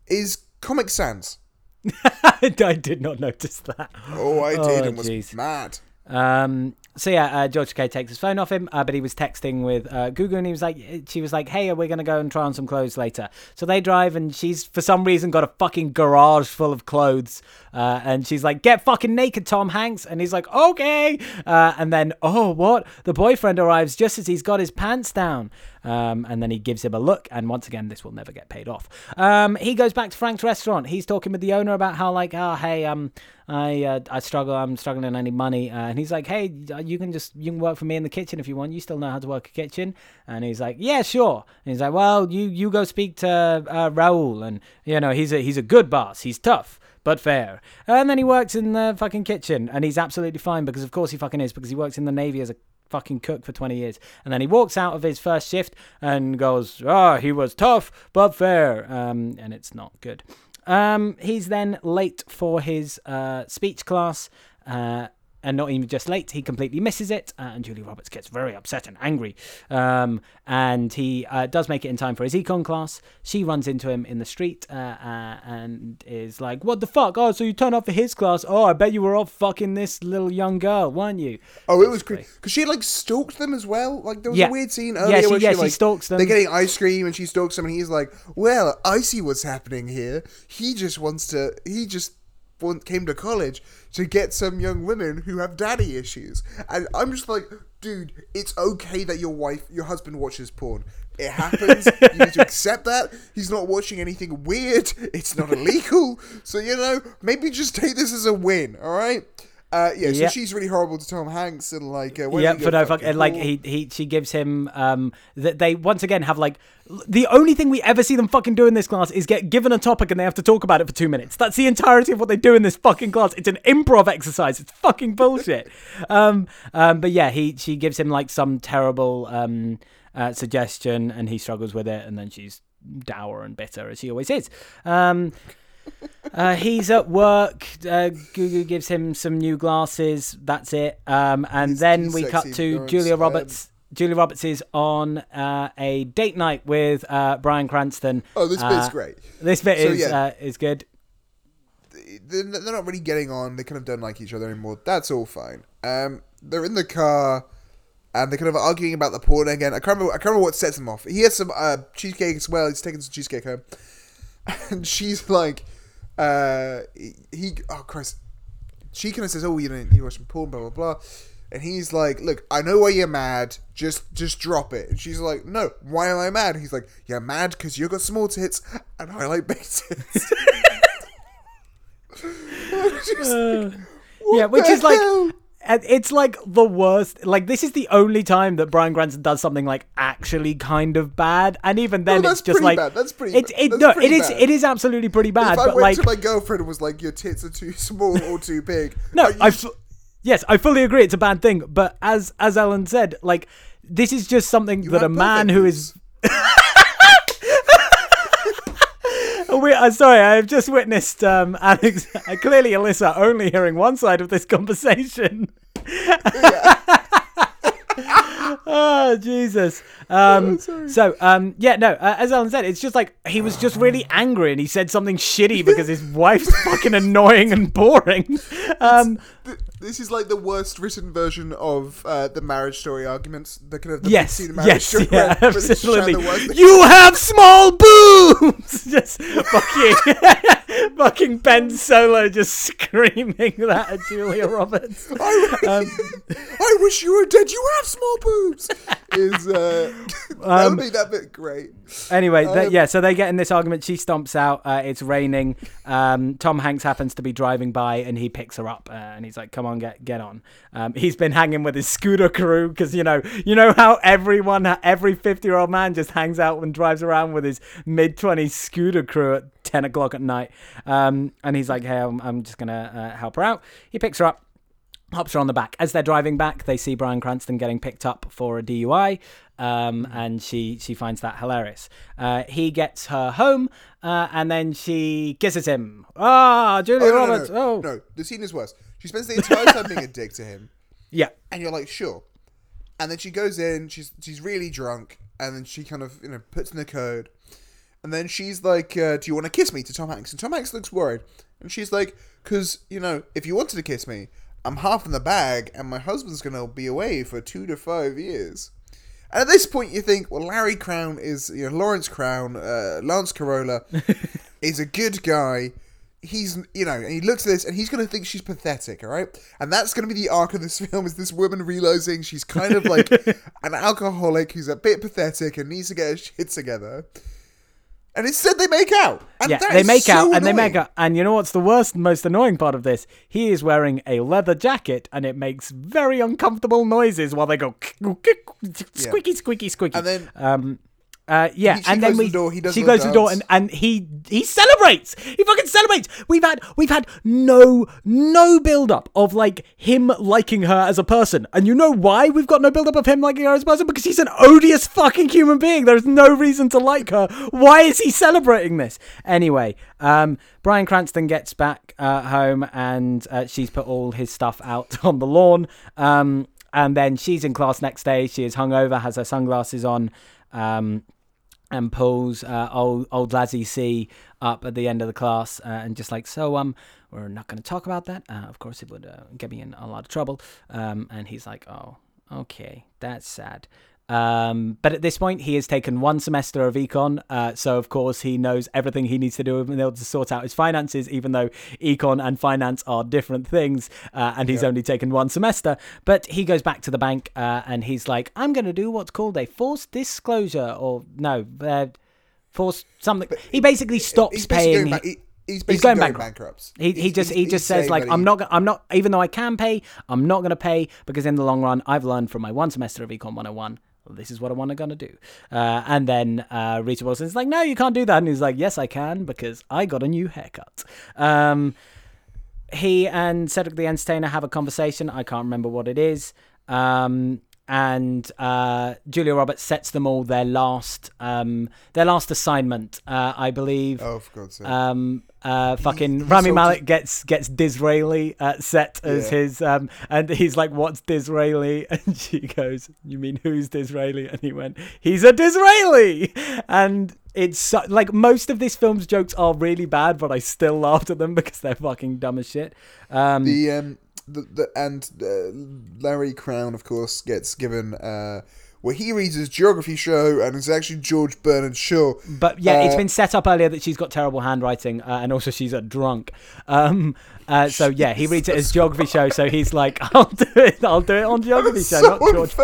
is Comic Sans. [LAUGHS] I did not notice that. Oh, I did, Oh, and was jeez. mad. Um, so yeah, uh, George Takei takes his phone off him, uh, but he was texting with uh, Gugu, and he was like, she was like, "Hey, are we're gonna go and try on some clothes later." So they drive, and she's for some reason got a fucking garage full of clothes, uh, and she's like, "Get fucking naked, Tom Hanks," and he's like, "Okay," uh, and then oh, what? The boyfriend arrives just as he's got his pants down. Um, and then he gives him a look, and once again, this will never get paid off. Um, he goes back to Frank's restaurant. He's talking with the owner about how, like, oh, hey, um, I, uh, I struggle. I'm struggling. I need money. Uh, and he's like, hey, you can just you can work for me in the kitchen if you want. You still know how to work a kitchen. And he's like, yeah, sure. And he's like, well, you you go speak to uh, Raul, and you know he's a he's a good boss. He's tough but fair. And then he works in the fucking kitchen, and he's absolutely fine because, of course, he fucking is because he works in the navy as a fucking cook for 20 years. And then he walks out of his first shift and goes, "Ah, he was tough but fair," um, and it's not good. Um, he's then late for his uh, speech class. Uh, and not even just late, he completely misses it, uh, and Julie Roberts gets very upset and angry. Um, and he uh, does make it in time for his econ class. She runs into him in the street uh, uh, and is like, "What the fuck? Oh, so you turned up for his class? Oh, I bet you were off fucking this little young girl, weren't you?" Oh, it was creepy because she like stalked them as well. Like there was Yeah. a weird scene Yeah, earlier she- where yeah, she, she like, stalks them. They're getting ice cream and she stalks them, and he's like, "Well, I see what's happening here. He just wants to. He just." want- Came to college to get some young women who have daddy issues, and I'm just like, dude, it's okay that your wife, your husband watches porn. It happens. [LAUGHS] you need to accept that. He's not watching anything weird. It's not illegal. So you know, maybe just take this as a win. All right. Uh, yeah, so Yep. she's really horrible to Tom Hanks and like. Uh, yeah, for no fuck, fucking and like he he she gives him um that they once again have like the only thing we ever see them fucking do in this class is get given a topic and they have to talk about it for two minutes. That's the entirety of what they do in this fucking class. It's an improv exercise. It's fucking bullshit. [LAUGHS] um, um, but yeah, he she gives him like some terrible um uh, suggestion and he struggles with it, and then she's dour and bitter as she always is. Um. [LAUGHS] Uh, he's at work. Uh, Gugu gives him some new glasses. That's it. Um, and He's- then we cut to. Julia Um, Roberts. Julia Roberts is on uh, a date night with uh, Bryan Cranston. Oh, this bit's Uh, great. This bit So, is yeah. uh, is good. They're, not really getting on. They kind of don't like each other anymore. That's all fine. Um, they're in the car, and they're kind of arguing about the porn again. I can't remember. I can't remember what sets them off. He has some uh, cheesecake as well. He's taking some cheesecake home, [LAUGHS] and she's like, uh, he, oh Christ, she kind of says, "Oh, you know, you watching porn, blah blah blah," and he's like, "Look, I know why you're mad. Just, just drop it." And she's like, "No, why am I mad?" He's like, "You're mad because you got small tits and I like big tits." [LAUGHS] [LAUGHS] Just like, yeah, which is like. hell? and It's like the worst. Like this is the only time that Bryan Cranston does something like actually kind of bad, and even then No, it's just like bad. That's pretty It's bad. it no, it is it is absolutely pretty bad. if I but went like to my girlfriend and was like, "Your tits are too small or too big," No, I yes, I fully agree. It's a bad thing, but as as Ellen said, like this is just something you that a man who is. [LAUGHS] Oh, we, I'm sorry, I have just witnessed um, Alex. Uh, [LAUGHS] clearly, Alyssa only hearing one side of this conversation. [LAUGHS] oh Jesus! Um, so um, yeah, no. Uh, as Alan said, it's just like he was just really angry and he said something shitty because his wife's [LAUGHS] fucking annoying and boring. Um, Th- This is like the worst written version of uh, the marriage story arguments. The kind of the Yes, marriage yes, story yeah, where British try absolutely. You have small boobs. [LAUGHS] Just fucking, [LAUGHS] fucking Ben Solo just [LAUGHS] screaming that at Julia Roberts. [LAUGHS] I, Um, I wish you were dead. You have small boobs. Is uh, that Um, would make that bit great. Anyway, Um, yeah, so they get in this argument. She stomps out. Uh, it's raining. Um, Tom Hanks happens to be driving by, and he picks her up, uh, and he's like, "Come on, get get on." Um, he's been hanging with his scooter crew because you know, you know how everyone, every fifty-year-old man just hangs out and drives around with his mid-twenties scooter crew at ten o'clock at night. Um, and he's like, "Hey, I'm, I'm just gonna uh, help her out." He picks her up hops her on the back. As they're driving back, they see Bryan Cranston getting picked up for a DUI, um, and she she finds that hilarious. Uh, he gets her home, uh, and then she kisses him. Ah, Julia Oh, no, no, Roberts. no, Oh, no, the scene is worse. She spends the entire time being a dick to him, [LAUGHS] yeah, and you're like, sure. And then she goes in. She's she's really drunk, and then she kind of you know puts in the code, and then she's like, uh, "Do you want to kiss me?" to Tom Hanks, and Tom Hanks looks worried, and she's like, "Cause you know, if you wanted to kiss me, I'm half in the bag, and my husband's gonna be away for two to five years." And at this point, you think, well, Larry Crowne is, you know, Lawrence Crowne, uh, Lance Corolla [LAUGHS] is a good guy. He's, you know, and he looks at this and he's going to think she's pathetic, all right? And that's going to be the arc of this [LAUGHS] film is this woman realizing she's kind of like [LAUGHS] an alcoholic who's a bit pathetic and needs to get her shit together. And instead they make out. And yeah. They make so out, and they make out. And you know what's the worst, most annoying part of this? He is wearing a leather jacket, and it makes very uncomfortable noises while they go [LAUGHS] squeaky, squeaky, squeaky. And then- um. Uh, yeah, He- she and then we the door, she goes to the door and, and he he celebrates. He fucking celebrates. We've had we've had no no build up of like him liking her as a person. And you know why we've got no build up of him liking her as a person? Because he's an odious fucking human being. There's no reason to like her. Why is he celebrating this? Anyway, um, Bryan Cranston gets back uh, home and uh, she's put all his stuff out [LAUGHS] on the lawn. Um, and then she's in class next day. She is hungover, has her sunglasses on. Um, and pulls uh, old old Lazzy C up at the end of the class uh, and just like so um we're not going to talk about that. Uh, of course it would uh, get me in a lot of trouble. Um and he's like oh okay that's sad um but at this point he has taken one semester of econ uh, so of course he knows everything he needs to do in order to sort out his finances even though econ and finance are different things uh, and he's only taken one semester but he goes back to the bank uh, and he's like i'm going to do what's called a forced disclosure or no uh, forced something he basically stops He's basically paying going back. He, he's basically He's going going, bankrupt. bankrupt. He, he just he just says like I'm not I'm not even though I can pay I'm not going to pay because in the long run I've learned from my one semester of Econ 101 well, this is what I want to gonna do. Uh, and then uh, Rita Wilson's like no you can't do that. And he's like yes I can because I got a new haircut. Um, he and Cedric the Entertainer have a conversation. I can't remember what it is. Um, and uh, Julia Roberts sets them all their last um, their last assignment uh, I believe Oh, for God's sake. um, uh, fucking he Rami Malek gets gets Disraeli uh, set as Yeah. his, um, and he's like, "What's Disraeli?" [LAUGHS] And she goes, "You mean who's Disraeli?" And he went, "He's a Disraeli." And it's so, like most of this film's jokes are really bad, but I still laughed at them because they're fucking dumb as shit. Um, the um the, the and uh, Larry Crowne of course gets given uh what he reads as geography show and it's actually George Bernard Shaw. But yeah, it's been set up earlier that she's got terrible handwriting, uh, and also she's a drunk. Um, uh, so yeah, he reads it as geography show. So he's like, [LAUGHS] "I'll do it. I'll do it on geography show, so not George."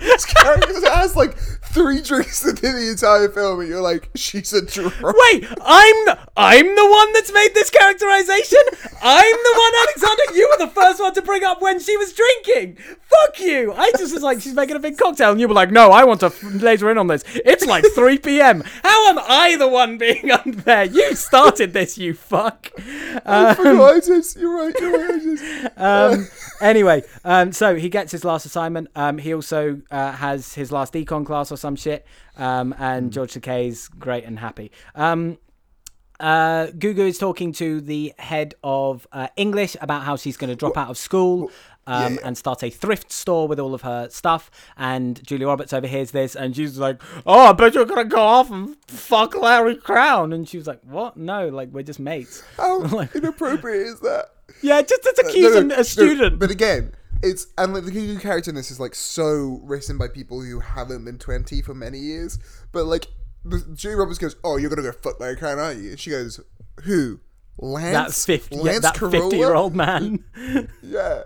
this character has like three drinks into the entire film, and you're like, she's a drunk. Wait, I'm the, I'm the one that's made this characterization. I'm the one, Alexander. You were the first one to bring up when she was drinking. Fuck you. I just was like, she's making a big cocktail, and you were like, no, I want to f- laser in on this. It's like 3 p.m. How am I the one being [LAUGHS] unfair? You started this, you fuck. I I you're right, you're right. [LAUGHS] Um, anyway, um, so he gets his last assignment. Um, he also uh, has his last econ class or some shit. Um, and George Takei's great and happy. Um, uh, Gugu is talking to the head of uh, English about how she's going to drop out of school um, yeah. and start a thrift store with all of her stuff. And Julia Roberts overhears this and she's like, Oh, I bet you're to go off and fuck Larry Crowne. And she was like, What? No, like, we're just mates. [LAUGHS] how [LAUGHS] inappropriate is that? Yeah, just to No, accuse no, no, a student. but again, it's and like the character in this is like so written by people who haven't been twenty for many years. But like, the, Julia Roberts goes, "Oh, you're gonna go fuck Larry Crowne, aren't you?" And she goes, "Who? Lance? that 50, [LAUGHS] yeah, that Carolla? 50 year old man. Yeah.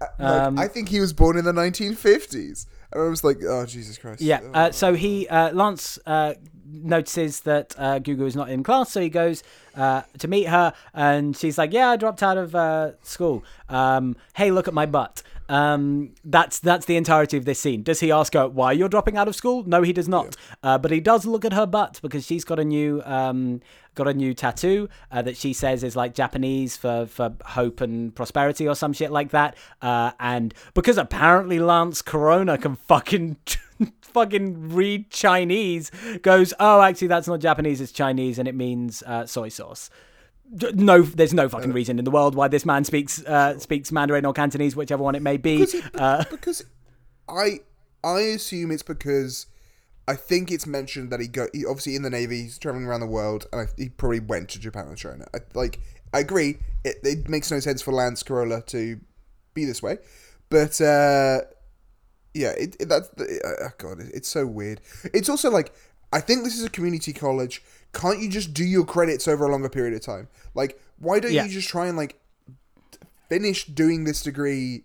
Uh, Like, Um, I think he was born in the 1950s. And I was like, oh Jesus Christ. Yeah. Oh. Uh, so he uh, Lance uh, notices that uh, Gugu is not in class, so he goes uh, to meet her, and she's like, "Yeah, I dropped out of uh, school. Um, hey, look at my butt." Um, that's that's the entirety of this scene. Does he ask her why you're dropping out of school? No, he does not. Uh, but he does look at her butt because she's got a new um, got a new tattoo uh, that she says is like Japanese for for hope and prosperity or some shit like that. Uh, and because apparently Lance Corona can fucking [LAUGHS] fucking read Chinese, goes, oh, actually that's not Japanese, it's Chinese, and it means uh, soy sauce. No, there's no fucking reason in the world why this man speaks uh, speaks Mandarin or Cantonese, whichever one it may be. Because, he- Uh, [LAUGHS] because I I assume it's because I think it's mentioned that he go he, obviously in the navy he's traveling around the world and I, he probably went to Japan and China. I, like I agree, it, it makes no sense for Lance Corolla to be this way, but uh, yeah, it, it that's uh, oh god, it, it's so weird. It's also like I think this is a community college. Can't you just do your credits over a longer period of time? Like, why don't Yeah. you just try and like finish doing this degree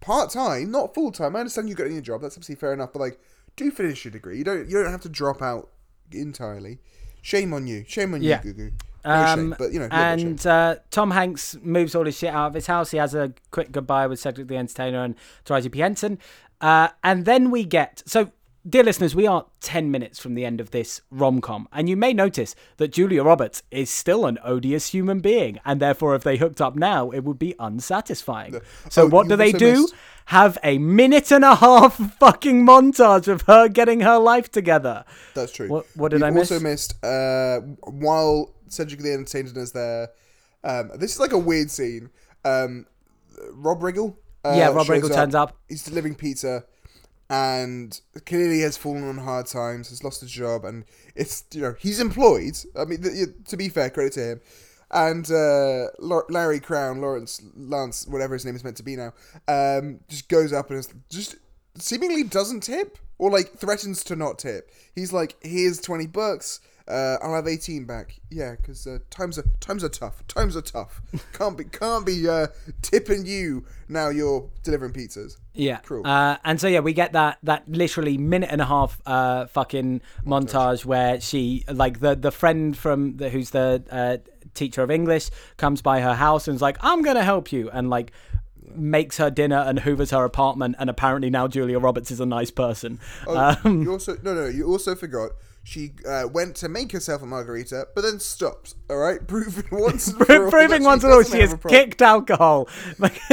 part time, not full time. I understand you got a job. That's obviously fair enough. But like, do finish your degree. You don't. You don't have to drop out entirely. Shame on you. Shame on Yeah. you, Gugu. No shame, Um, but you know. shame. and uh, Tom Hanks moves all his shit out of his house. He has a quick goodbye with Cedric the Entertainer and Taraji P. Henson. Uh, and then we get. So, dear listeners, we are 10 minutes from the end of this rom com. And you may notice that Julia Roberts is still an odious human being. And therefore, if they hooked up now, it would be unsatisfying. So, Oh, what do they do? missed- Have a minute and a half [LAUGHS] fucking montage of her getting her life together. That's true. What- what did We've I miss? also missed uh, while Cedric the Entertainer is there. Um, this is like a weird scene. Um, Rob Riggle. Uh, Yeah, Rob Riggle turns up. He's delivering pizza, and clearly has fallen on hard times. Has lost his job, and it's you know he's employed. I mean, th- to be fair, credit to him. And uh, Larry Crowne, Lawrence Lance, whatever his name is meant to be now, um, just goes up and just seemingly doesn't tip or like threatens to not tip. He's like, "Here's twenty bucks. Uh, I'll have eighteen back. Yeah, because uh, times are times are tough. Times are tough. [LAUGHS] Can't be can't be uh, tipping you now. You're delivering pizzas. Yeah. Cruel. Uh, and so yeah, we get that that literally minute and a half uh, fucking montage where she like the the friend from the who's the uh, teacher of English comes by her house and's like, "I'm gonna help you," and like makes her dinner and hoovers her apartment. And apparently now Julia Roberts is a nice person. Oh, um, you [LAUGHS] also no no. You also forgot she uh, went to make herself a margarita, but then stopped. All right, [LAUGHS] proving [LAUGHS] once and for all proving once and all she has kicked alcohol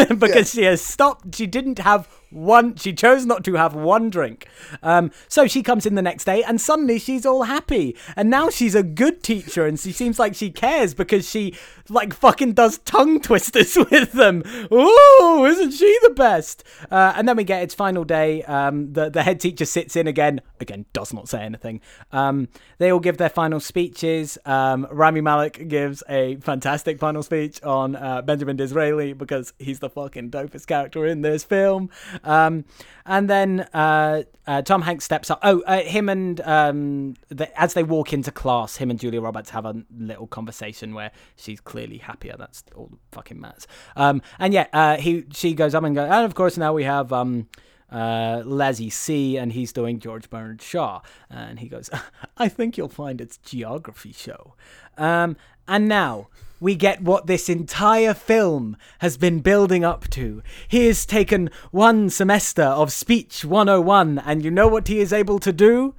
because she has stopped. She didn't have one. She chose not to have one drink. Um, so she comes in the next day and suddenly she's all happy. And now she's a good teacher and she seems like she cares because she like fucking does tongue [LAUGHS] twisters with them. Ooh, isn't she the best? Uh, and then we get its final day. Um, the the head teacher sits in again. Again, does not say anything. Um, they all give their final speeches. Um, Rami Malek gives a fantastic final speech on uh, Benjamin Disraeli because he's the fucking dopest character in this film. Um, and then uh, uh, Tom Hanks steps up. Oh, uh, him and um, the, as they walk into class, him and Julia Roberts have a little conversation where she's clearly happier. That's all that fucking matters. Um, and yeah, uh, he she goes up and goes. And of course, now we have. Um, uh, Leslie C, and he's doing George Bernard Shaw, and he goes, [LAUGHS] "I think you'll find it's geography show." Um, and now we get what this entire film has been building up to. He has taken one semester of Speech 101, and you know what he is able to do?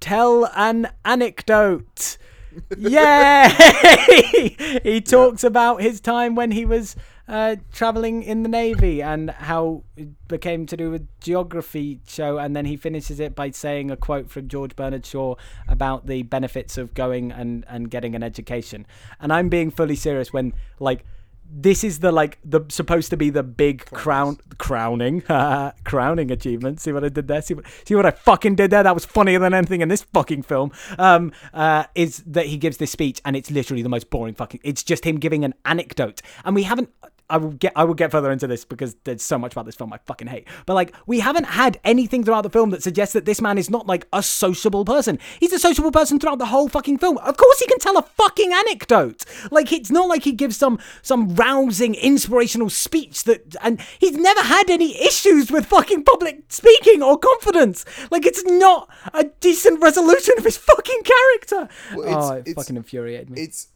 Tell an anecdote. [LAUGHS] Yay! [LAUGHS] he talks about his time when he was uh, traveling in the navy and how it became to do with geography show, and then he finishes it by saying a quote from George Bernard Shaw about the benefits of going and and getting an education. And I'm being fully serious when like this is the like the supposed to be the big crown crowning [LAUGHS] crowning achievement. See what I did there? See what see what I fucking did there? That was funnier than anything in this fucking film. Um, uh, is that he gives this speech and it's literally the most boring fucking. It's just him giving an anecdote, and we haven't. I will get I will get further into this because there's so much about this film I fucking hate. But like we haven't had anything throughout the film that suggests that this man is not like a sociable person. He's a sociable person throughout the whole fucking film. Of course he can tell a fucking anecdote. Like it's not like he gives some some rousing inspirational speech that and he's never had any issues with fucking public speaking or confidence. Like it's not a decent resolution of his fucking character. Well, it's- oh, it it's- fucking infuriated me. It's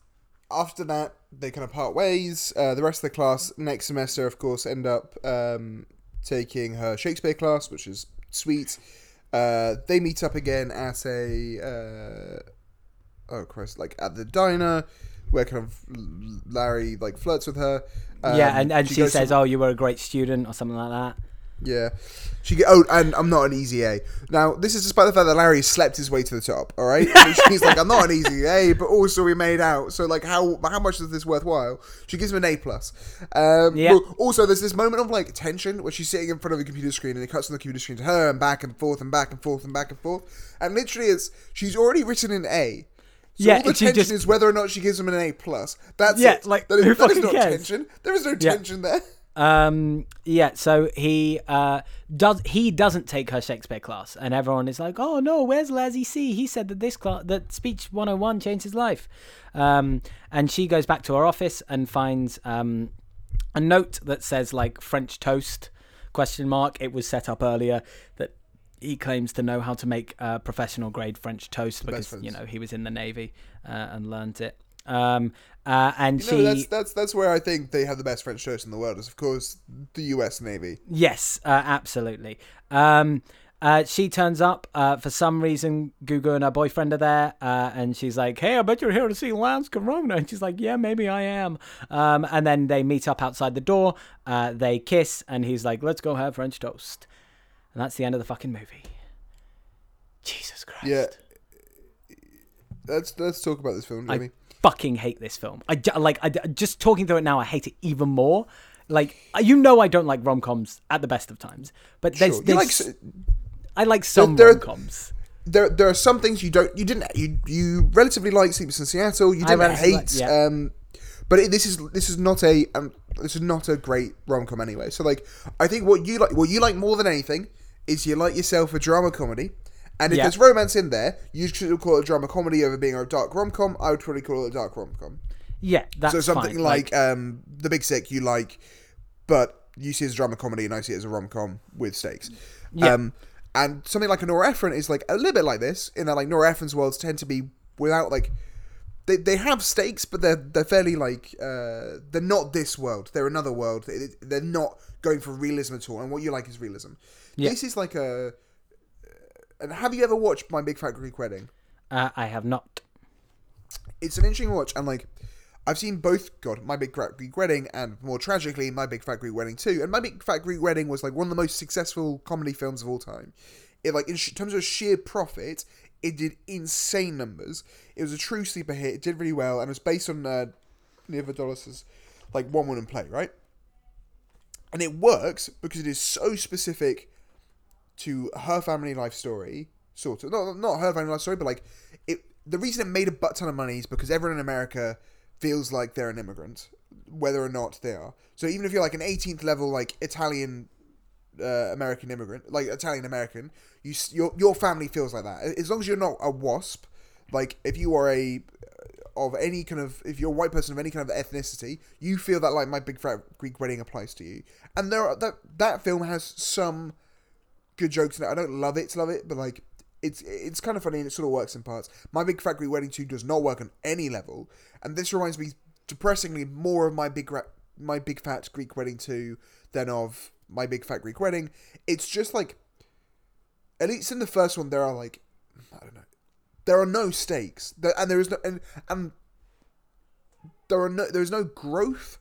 after that they kind of part ways. Uh, the rest of the class next semester, of course, end up um, taking her Shakespeare class, which is sweet. Uh, they meet up again at a uh, oh Christ, like at the diner where kind of Larry like flirts with her. Um, yeah, and, and she, goes to- says, "Oh, you were a great student" or something like that. Yeah. She get oh, and I'm not an easy A. Now, this is despite the fact that Larry slept his way to the top. All right, [LAUGHS] she's like, I'm not an easy A, but also we made out. So like, how how much is this worthwhile? She gives him an A plus. Um, Yeah. well, also, there's this moment of like tension where she's sitting in front of a computer screen and it cuts from the computer screen to her and back and forth and back and forth and back and forth, and literally, it's she's already written an A. So Yeah, all the tension just- is whether or not she gives him an A plus. That's Yeah, it. like, that is, who that is fucking not cares? tension. There is no Yeah. tension there. Um, yeah, so he uh, does he doesn't take her Shakespeare class, and everyone is like, "Oh no, where's Lazzy C? He said that this class, that speech 101 changed his life." Um, and she goes back to her office and finds um, a note that says like French toast question mark. It was set up earlier that he claims to know how to make uh, professional grade French toast because you know he was in the navy uh, and learned it. Um, uh, and You she know, that's that's that's where I think they have the best French toast in the world. Is of course the U.S. Navy. Yes, uh, absolutely. Um, uh, she turns up uh, for some reason. Gugu and her boyfriend are there, uh, and she's like, "Hey, I bet you're here to see Lance Corona." And she's like, "Yeah, maybe I am." Um, and then they meet up outside the door. Uh, they kiss, and he's like, "Let's go have French toast." And that's the end of the fucking movie. Jesus Christ. Yeah. Let's let's talk about this film, Jamie. Fucking hate this film. I like I, just talking through it now. I hate it even more. Like you know, I don't like rom coms at the best of times, but there's, Sure. Like there's s- I like some rom coms. there there are some things you don't you didn't you you relatively like Sleepless in Seattle. You didn't hate. like- yeah. um, but it, this is this is not a um, this is not a great rom com anyway. So like I think what you like what you like more than anything is you like yourself a drama comedy. And if Yeah. there's romance in there, you should call it a drama comedy over being a dark rom com. I would probably call it a dark rom com. Yeah, that's So something fine. like, um, The Big Sick you like, but you see it as a drama comedy and I see it as a rom com with stakes. Yeah. Um, and something like a Nora Ephron is like a little bit like this in that like Nora Ephron's worlds tend to be without like they, they have stakes, but they're they're fairly like uh, they're not this world. They're another world. They, they're not going for realism at all. And what you like is realism. Yeah. This is like a. And have you ever watched My Big Fat Greek Wedding? Uh, I have not. It's an interesting watch, and like I've seen both. God, My Big Fat Greek Wedding, and more tragically, My Big Fat Greek Wedding too. And My Big Fat Greek Wedding was like one of the most successful comedy films of all time. It like in sh- terms of sheer profit, it did insane numbers. It was a true sleeper hit. It did really well, and it was based on uh, Nia Vardalos' like one woman play, right? And it works because it is so specific to her family life story, sort of. Not not her family life story, but like it. The reason it made a butt ton of money is because everyone in America feels like they're an immigrant, whether or not they are. So even if you're like an 18th level like Italian uh, American immigrant, like Italian American, you your your family feels like that. As long as you're not a wasp, like if you are a of any kind of if you're a white person of any kind of ethnicity, you feel that like my big fat Greek wedding applies to you. And there are, that that film has some good jokes in it. I don't love it, to love it, but like it's it's kind of funny and it sort of works in parts. My Big Fat Greek Wedding 2 does not work on any level, and this reminds me depressingly more of my big my Big Fat Greek Wedding 2 than of my Big Fat Greek Wedding. It's just like at least in the first one there are like I don't know. There are no stakes. And there is no and and there are no there is no growth.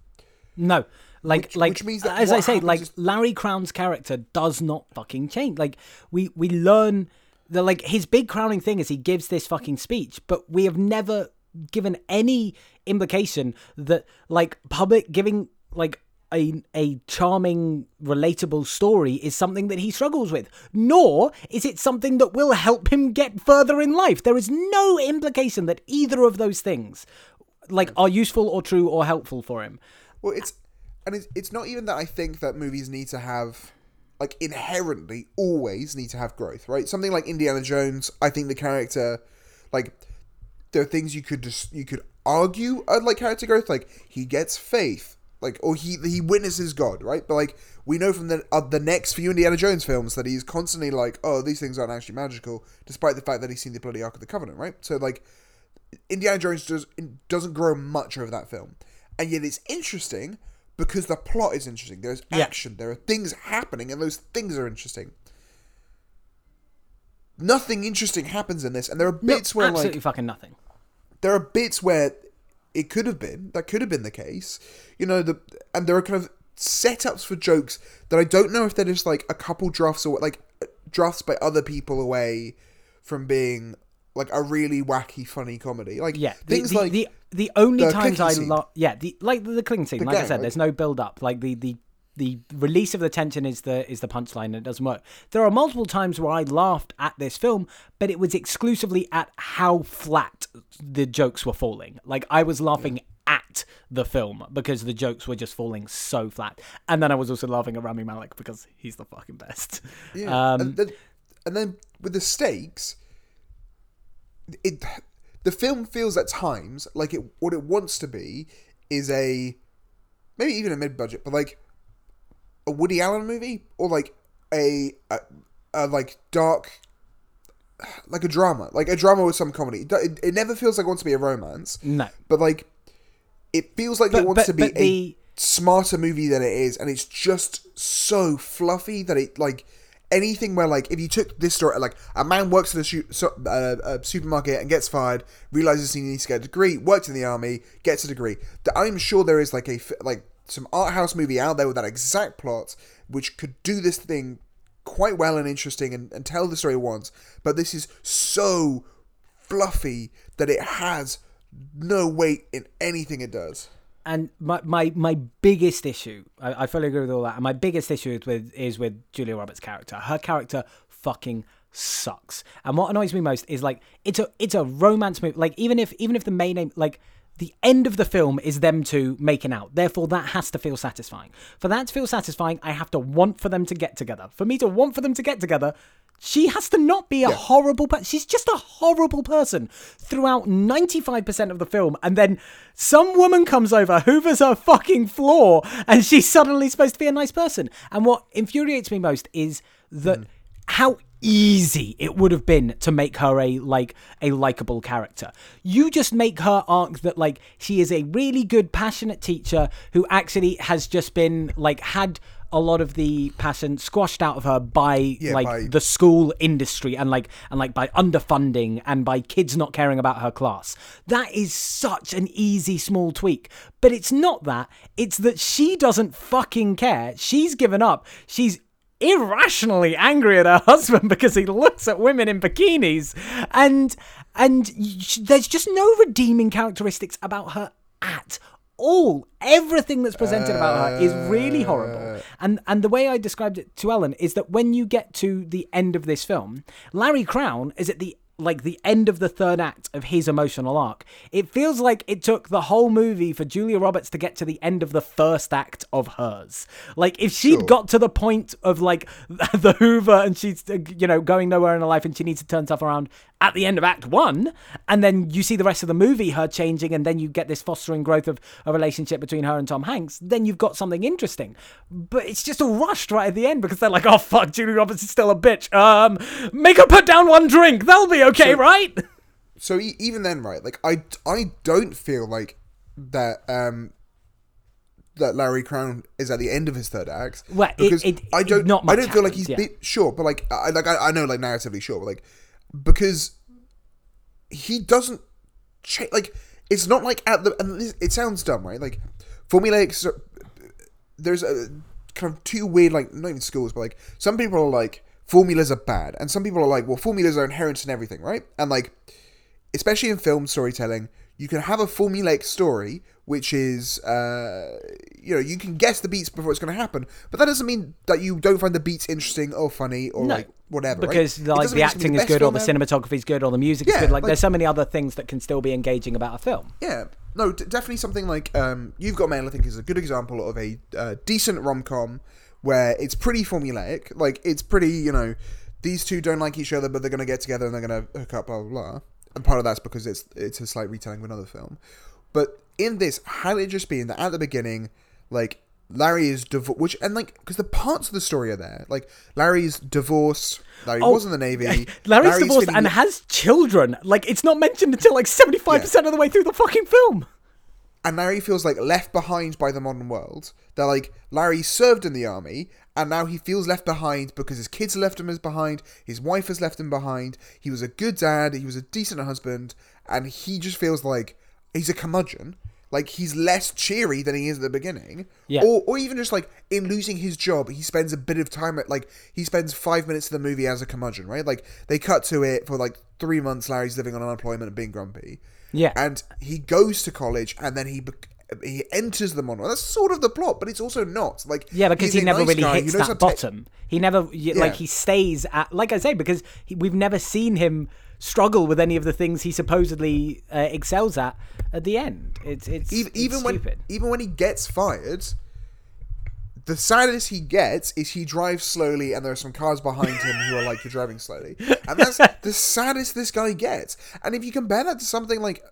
No, like Which- like which means that as I say, like is- Larry Crowne's character does not fucking change. Like we we learn the like his big crowning thing is he gives this fucking speech, but we have never given any implication that like public giving like a a charming relatable story is something that he struggles with nor is it something that will help him get further in life there is no implication that either of those things like are useful or true or helpful for him Well, it's and it's, it's not even that I think that movies need to have like inherently always need to have growth, right? Something like Indiana Jones, I think the character like there are things you could just you could argue like character growth, like he gets faith, like or he he witnesses God, right? But like we know from the uh, the next few Indiana Jones films that he's constantly like, oh, these things aren't actually magical, despite the fact that he's seen the bloody Ark of the Covenant, right? So like Indiana Jones does doesn't grow much over that film, and yet it's interesting because the plot is interesting. There's Yeah. action, there are things happening, and those things are interesting. Nothing interesting happens in this, and there are No, bits where absolutely like fucking nothing. there are bits where it could have been that could have been the case, you know. The and there are kind of setups for jokes that I don't know if they're just like a couple drafts or like drafts by other people away from being like a really wacky, funny comedy. Like Yeah, the, things the, like the the only the times I love, yeah, the like the, the clicking scene. Like I said, right? there's no build up. Like the the the release of the tension is the is the punchline, and it doesn't work. There are multiple times where I laughed at this film, but it was exclusively at how flat the jokes were falling. Like I was laughing. At the film because the jokes were just falling so flat, and then I was also laughing at Rami Malek because he's the fucking best. Yeah, Um, and, then, and then with the stakes, it the film feels at times like it what it wants to be is a maybe even a mid budget, but like a Woody Allen movie or like a, a, a like dark like a drama, like a drama with some comedy. It, it, never feels like it wants to be a romance, No, but like it feels like But- it wants but- to be the- a smarter movie than it is, and it's just so fluffy that it like anything where like if you took this story like a man works at a, so, uh, a supermarket and gets fired, realizes he needs to get a degree, works in the army, gets a degree. I'm sure there is like a like some art house movie out there with that exact plot, which could do this thing quite well and interesting and, and tell the story once. But this is so fluffy that it has no weight in anything it does. And my my my biggest issue, I, I fully agree with all that. And my biggest issue is with is with Julia Roberts' character. Her character fucking sucks. And what annoys me most is like it's a it's a romance movie. Like even if even if the main aim like the end of the film is them two making out. Therefore, that has to feel satisfying. For that to feel satisfying, I have to want for them to get together. For me to want for them to get together, she has to not be a horrible person. She's just a horrible person throughout 95% of the film. And then some woman comes over, hoovers her fucking floor, and she's suddenly supposed to be a nice person. And what infuriates me most is that hmm. how easy it would have been to make her a like a likable character. You just make her arc that like she is a really good passionate teacher who actually has just been like had a lot of the passion squashed out of her by Yeah, like by- the school industry and like and like by underfunding and by kids not caring about her class. That is such an easy small tweak. But it's not that. It's that she doesn't fucking care. She's given up. She's irrationally angry at her [LAUGHS] husband because he looks at women in bikinis and and there's just no redeeming characteristics about her at all. Everything that's presented about her is really horrible. Uh. And and the way i described it to ellen is that when you get to the end of this film larry crowne is at the like the end of the third act of his emotional arc it feels like it took the whole movie for julia roberts to get to the end of the first act of hers. Like if she'd Sure. got to the point of like [LAUGHS] the hoover and she's uh, you know going nowhere in her life and she needs to turn stuff around at the end of act one and then you see the rest of the movie her changing and then you get this fostering growth of a relationship between her and tom hanks then you've got something interesting. But it's just all rushed right at the end because they're like oh fuck julia roberts is still a bitch. Um make her put down one drink. That'll be okay right so e- even then, right? Like I, I don't feel like that. Um, that Larry Crowne is at the end of his third act Well, because it- I don't. not I don't feel like he's yeah. been sure, but like I like I, I know like narratively sure, but like because he doesn't cha- like it's not like at the and this, it sounds dumb, right? Like formulaic. so- There's a kind of two weird like not even schools, but like some people are like formulas are bad, and some people are like well formulas are inherent in everything, right? And like especially in film storytelling, you can have a formulaic story, which is, uh, you know, you can guess the beats before it's going to happen, but that doesn't mean that you don't find the beats interesting or funny or No, like whatever. because It like the mean it's gonna acting be is good or the cinematography is good or the music is good like, like- there's so many other things that can still be engaging about a film Yeah, no, d- definitely something like um, You've Got Mail. I think is a good example of a uh, decent rom com where it's pretty formulaic. Like it's pretty, you know, these two don't like each other, but they're gonna get together and they're gonna hook up, blah blah blah. And part of that's because it's it's a slight retelling of another film. But in this, how it just being that at the beginning, like Larry is divorced, which and like because the parts of the story are there, like Larry's divorced. Larry Oh, was in the navy. [LAUGHS] Larry's, divorced feeling- and has children. Like it's not mentioned until like seventy five percent of the way through the fucking film. And Larry feels like left behind by the modern world. They're like Larry served in the army, and now he feels left behind because his kids left him as behind, his wife has left him behind. He was a good dad, he was a decent husband, and he just feels like he's a curmudgeon. Like he's less cheery than he is at the beginning, Yeah. or or even just like in losing his job, he spends a bit of time at like he spends five minutes of the movie as a curmudgeon, right? Like they cut to it for like three months. Larry's living on unemployment and being grumpy, Yeah. and he goes to college and then he bec- he enters the monologue. That's sort of the plot, but it's also not. Like Yeah, because he never nice really guy hits that to ta- bottom. He never Yeah. like he stays at like I say because he, we've never seen him struggle with any of the things he supposedly uh, excels at at the end. It's it's even, it's even when stupid. even when he gets fired, the saddest he gets is he drives slowly and there are some cars behind him who are like you're driving slowly, and that's [LAUGHS] the saddest this guy gets. And if you compare that to something like,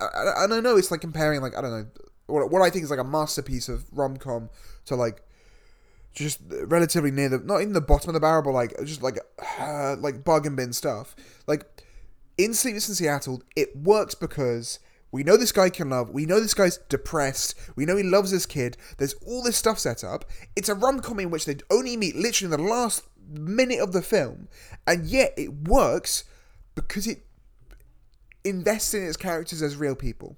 I, I, I know it's like comparing like I don't know what, what I think is like a masterpiece of rom com to like just relatively near the not even the bottom of the barrel, but like just like uh, like bargain bin stuff. Like in Sleepless in Seattle, it works because we know this guy can love. We know this guy's depressed. We know he loves his kid. There's all this stuff set up. It's a rom com in which they only meet literally in the last minute of the film, and yet it works because it invests in its characters as real people.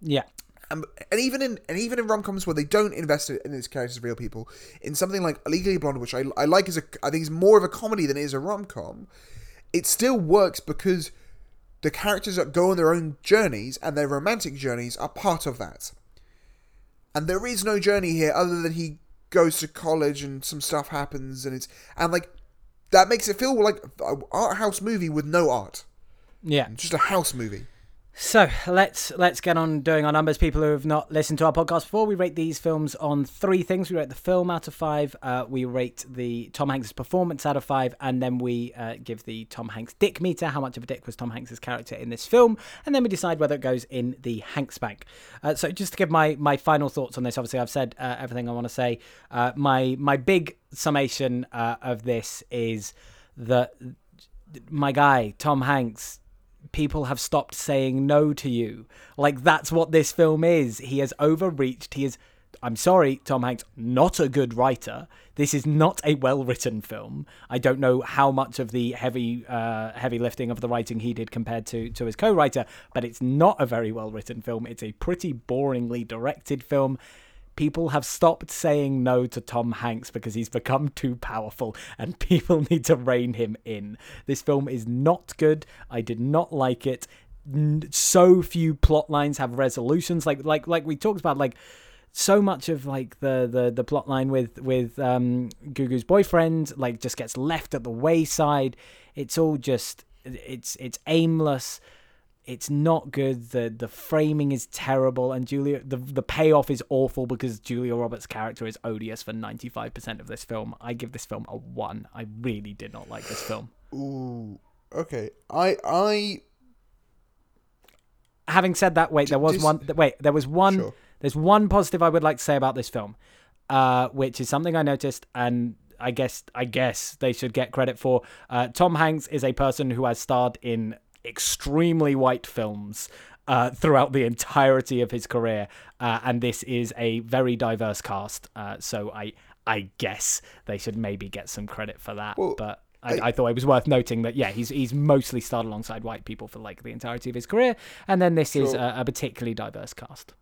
Yeah. And, and even in and even in rom coms where they don't invest in its characters as real people, in something like Legally Blonde, which I, I like as a I think is more of a comedy than it is a rom com, it still works because the characters that go on their own journeys and their romantic journeys are part of that. And there is no journey here other than he goes to college and some stuff happens and it's and like that makes it feel like an art house movie with no art, Yeah. just a house movie. So let's let's get on doing our numbers. People who have not listened to our podcast before, we rate these films on three things. We rate the film out of five. Uh, we rate the Tom Hanks' performance out of five, and then we uh, give the Tom Hanks dick meter. How much of a dick was Tom Hanks' character in this film? And then we decide whether it goes in the Hanks bank. Uh, so just to give my my final thoughts on this, obviously I've said uh, everything I want to say. Uh, my my big summation uh, of this is that my guy Tom Hanks people have stopped saying no to you. Like that's what this film is. He has overreached. He is I'm sorry, Tom Hanks, not a good writer. This is not a well-written film. I don't know how much of the heavy, uh, heavy lifting of the writing he did compared to to his co-writer, but it's not a very well-written film. It's a pretty boringly directed film. People have stopped saying no to Tom Hanks because he's become [LAUGHS] too powerful, and [LAUGHS] people need to rein him in. This film is not good. I did not like it. So few plot lines have resolutions. Like like like we talked about. Like so much of like the the the plot line with with um Gugu's boyfriend like just gets left at the wayside. It's all just it's it's aimless. It's not good. the The framing is terrible, and Julia the the payoff is awful because Julia Roberts' character is odious for ninety five percent of this film. I give this film a one. I really did not like this film. Ooh. Okay. I I having said that, wait, there was just- one. Wait, there was one. Sure. There's one positive I would like to say about this film, uh, which is something I noticed, and I guess I guess they should get credit for. Uh, Tom Hanks is a person who has starred in extremely white films. Uh, throughout the entirety of his career, uh, and this is a very diverse cast. Uh, so I, I guess they should maybe get some credit for that. Well, but I, I- I thought it was worth noting that yeah, he's he's mostly starred alongside white people for like the entirety of his career, and then this is a, a particularly diverse cast.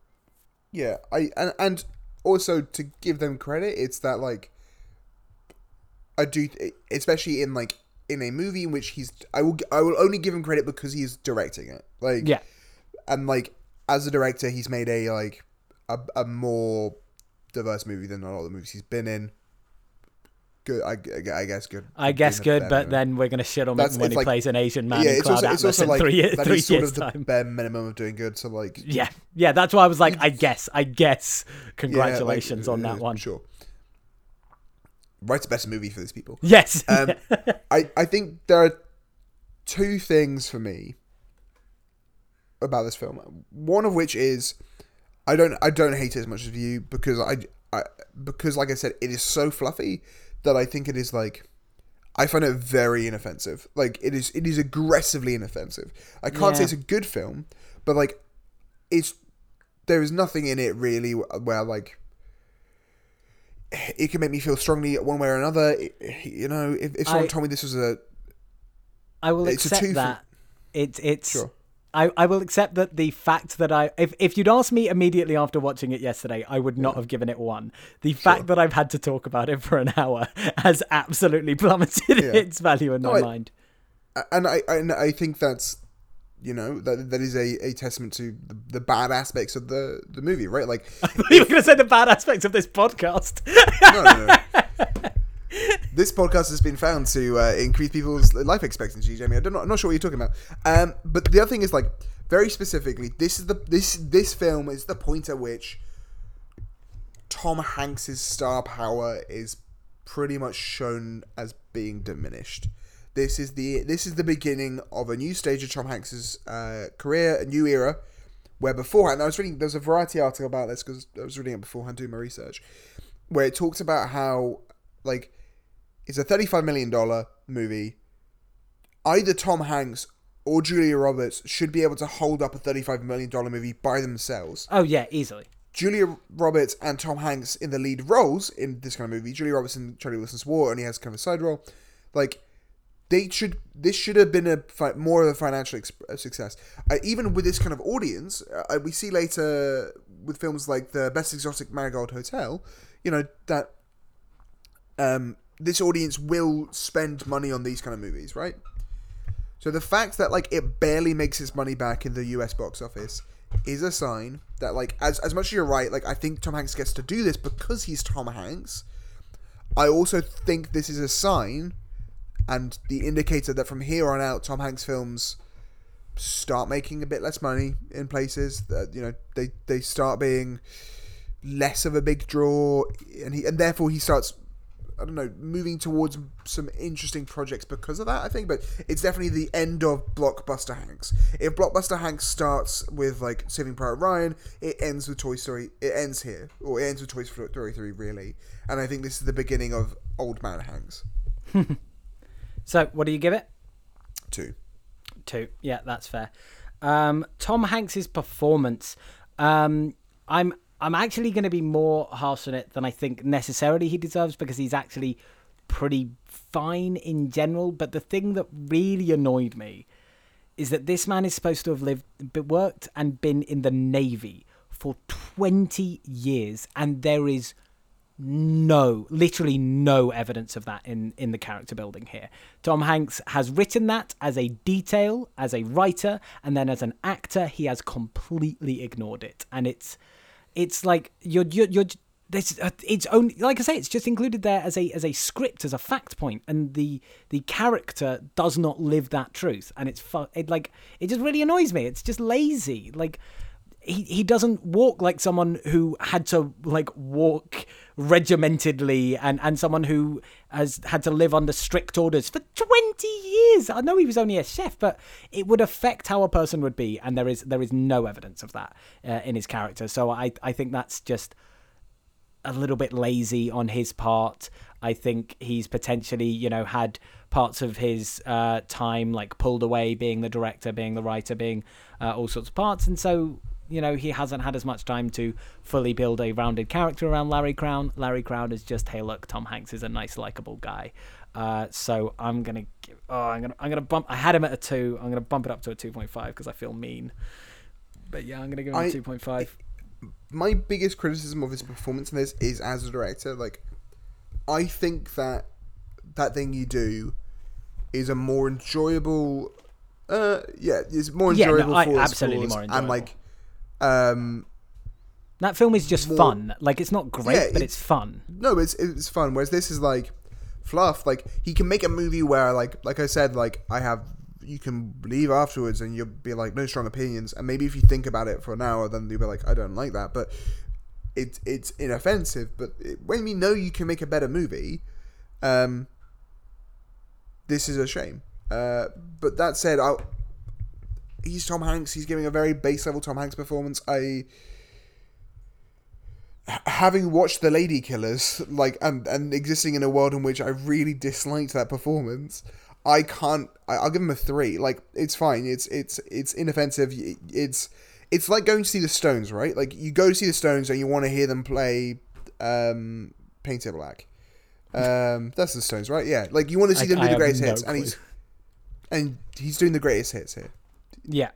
Yeah, I and and also to give them credit, it's that like I do, especially in like in a movie in which he's, I will I will only give him credit because he's directing it. Like Yeah, and like as a director, he's made a like a, a more diverse movie than a lot of the movies he's been in. Good, I, I guess good. I guess good, but minimum. then we're gonna shit on That's- him when he like- plays an Asian man yeah, in Cloud also it's Atlas also in like three, that three is sort years of the bare minimum of doing good. So like, Yeah, yeah, that's why I was like, I guess, I guess. yeah, like, Congratulations on uh, that one. Sure. Write a better movie for these people. Yes. Um, [LAUGHS] I, I think there are two things for me about this film. One of which is I don't I don't hate it as much as you because I, I because like I said it is so fluffy that I think it is like I find it very inoffensive. Like it is it is aggressively inoffensive. I can't say it's a good film, but like it's there is nothing in it really where like it can make me feel strongly one way or another. It- you know, if, if someone I- told me this was a I will it's accept that. It's it's. Sure. I, I will accept that the fact that I if, if you'd asked me immediately after watching it yesterday, I would not have given it one. The fact that I've had to talk about it for an hour [LAUGHS] has absolutely plummeted Yeah. its value in No, my I- mind. and I and I think that's you know that that is a, a testament to the, the bad aspects of the the movie, right? Like [LAUGHS] you were going to say the bad aspects of this podcast. no, no, no. [LAUGHS] this podcast has been found to uh, increase people's life expectancy, Jamie. I don't know, I'm not sure what you're talking about. Um, but the other thing is like very specifically, this is the this this film is the point at which Tom Hanks's star power is pretty much shown as being diminished. This is the this is the beginning of a new stage of Tom Hanks's uh, career, a new era. Where beforehand, I was reading. There was a Variety article about this because I was reading it beforehand, doing my research, where it talks about how like it's a thirty-five million dollar movie. Either Tom Hanks or Julia Roberts should be able to hold up a thirty-five million dollar movie by themselves. oh yeah, easily. Julia Roberts and Tom Hanks in the lead roles in this kind of movie. Julia Roberts in Charlie Wilson's War only has kind of a side role. Like they should, this should have been a fi- more of a financial ex- success. Uh, even with this kind of audience, uh, we see later with films like the Best Exotic Marigold Hotel, you know that um, this audience will spend money on these kind of movies, right? So the fact that like it barely makes its money back in the US box office is a sign that like as as much as you're right, like I think Tom Hanks gets to do this because he's Tom Hanks. I also think this is a sign and the indicator that from here on out Tom Hanks films start making a bit less money in places that you know they they start being less of a big draw and he and therefore he starts I don't know, moving towards some interesting projects because of that, I think. But it's definitely the end of Blockbuster Hanks. If Blockbuster Hanks starts with like Saving Private Ryan, it ends with Toy Story. It ends here, or it ends with Toy Story Three, really. And I think this is the beginning of Old Man Hanks. [LAUGHS] So, what do you give it? Two. Two. Yeah, that's fair. Um, Tom Hanks's performance. Um, I'm I'm actually going to be more harsh on it than I think necessarily he deserves because he's actually pretty fine in general. But the thing that really annoyed me is that this man is supposed to have lived, worked, and been in the navy for 20 years, and there is no, literally no evidence of that in in the character building here. Tom Hanks has written that as a detail, as a writer, and then as an actor, he has completely ignored it, and it's it's like you're you're, you're this uh, it's only like I say it's just included there as a as a script as a fact point and the the character does not live that truth. And it's fu- it like it just really annoys me. It's just lazy. Like he, he doesn't walk like someone who had to like walk regimentedly and and someone who has had to live under strict orders for 20 years. I know he was only a chef but it would affect how a person would be and there is there is no evidence of that uh, in his character. So i i think that's just a little bit lazy on his part. I think he's potentially, you know, had parts of his uh, time like pulled away, being the director, being the writer, being uh, all sorts of parts, and so you know he hasn't had as much time to fully build a rounded character around Larry Crowne. Larry Crowne is just, hey, look, Tom Hanks is a nice, likable guy. Uh, so I'm gonna, give, oh, I'm gonna, I'm gonna bump. I had him at a two. I'm gonna bump it up to a two point five because I feel mean. But yeah, I'm gonna give him I- a two point five. my biggest criticism of his performance in this is as a director. Like, I think that that thing you do is a more enjoyable. Uh, yeah, it's more Yeah, no, enjoyable. I- for absolutely more And enjoyable. like, um, That film is just more- fun. Like it's not great, Yeah, but it- it's fun. no, it's it's fun. Whereas this is like fluff. Like he can make a movie where, like, like I said, like I have. You can leave afterwards and you'll be like, no strong opinions. And maybe if you think about it for an hour, then you'll be like, I don't like that. But it's it's inoffensive. But it, when we know you can make a better movie, um, this is a shame. Uh, but that said, I he's Tom Hanks. He's giving a very base level Tom Hanks performance. I having watched the Lady Killers, like and and existing in a world in which I really disliked that performance, I can't. I, I'll give him a three. Like it's fine. It's it's it's inoffensive. It's it's like going to see the Stones, right? Like you go to see the Stones and you want to hear them play um, "Paint It Black." Um, [LAUGHS] that's the Stones, right? Yeah. Like you want to see I- them do I the greatest no hits, and he's and he's doing the greatest hits here. Yeah.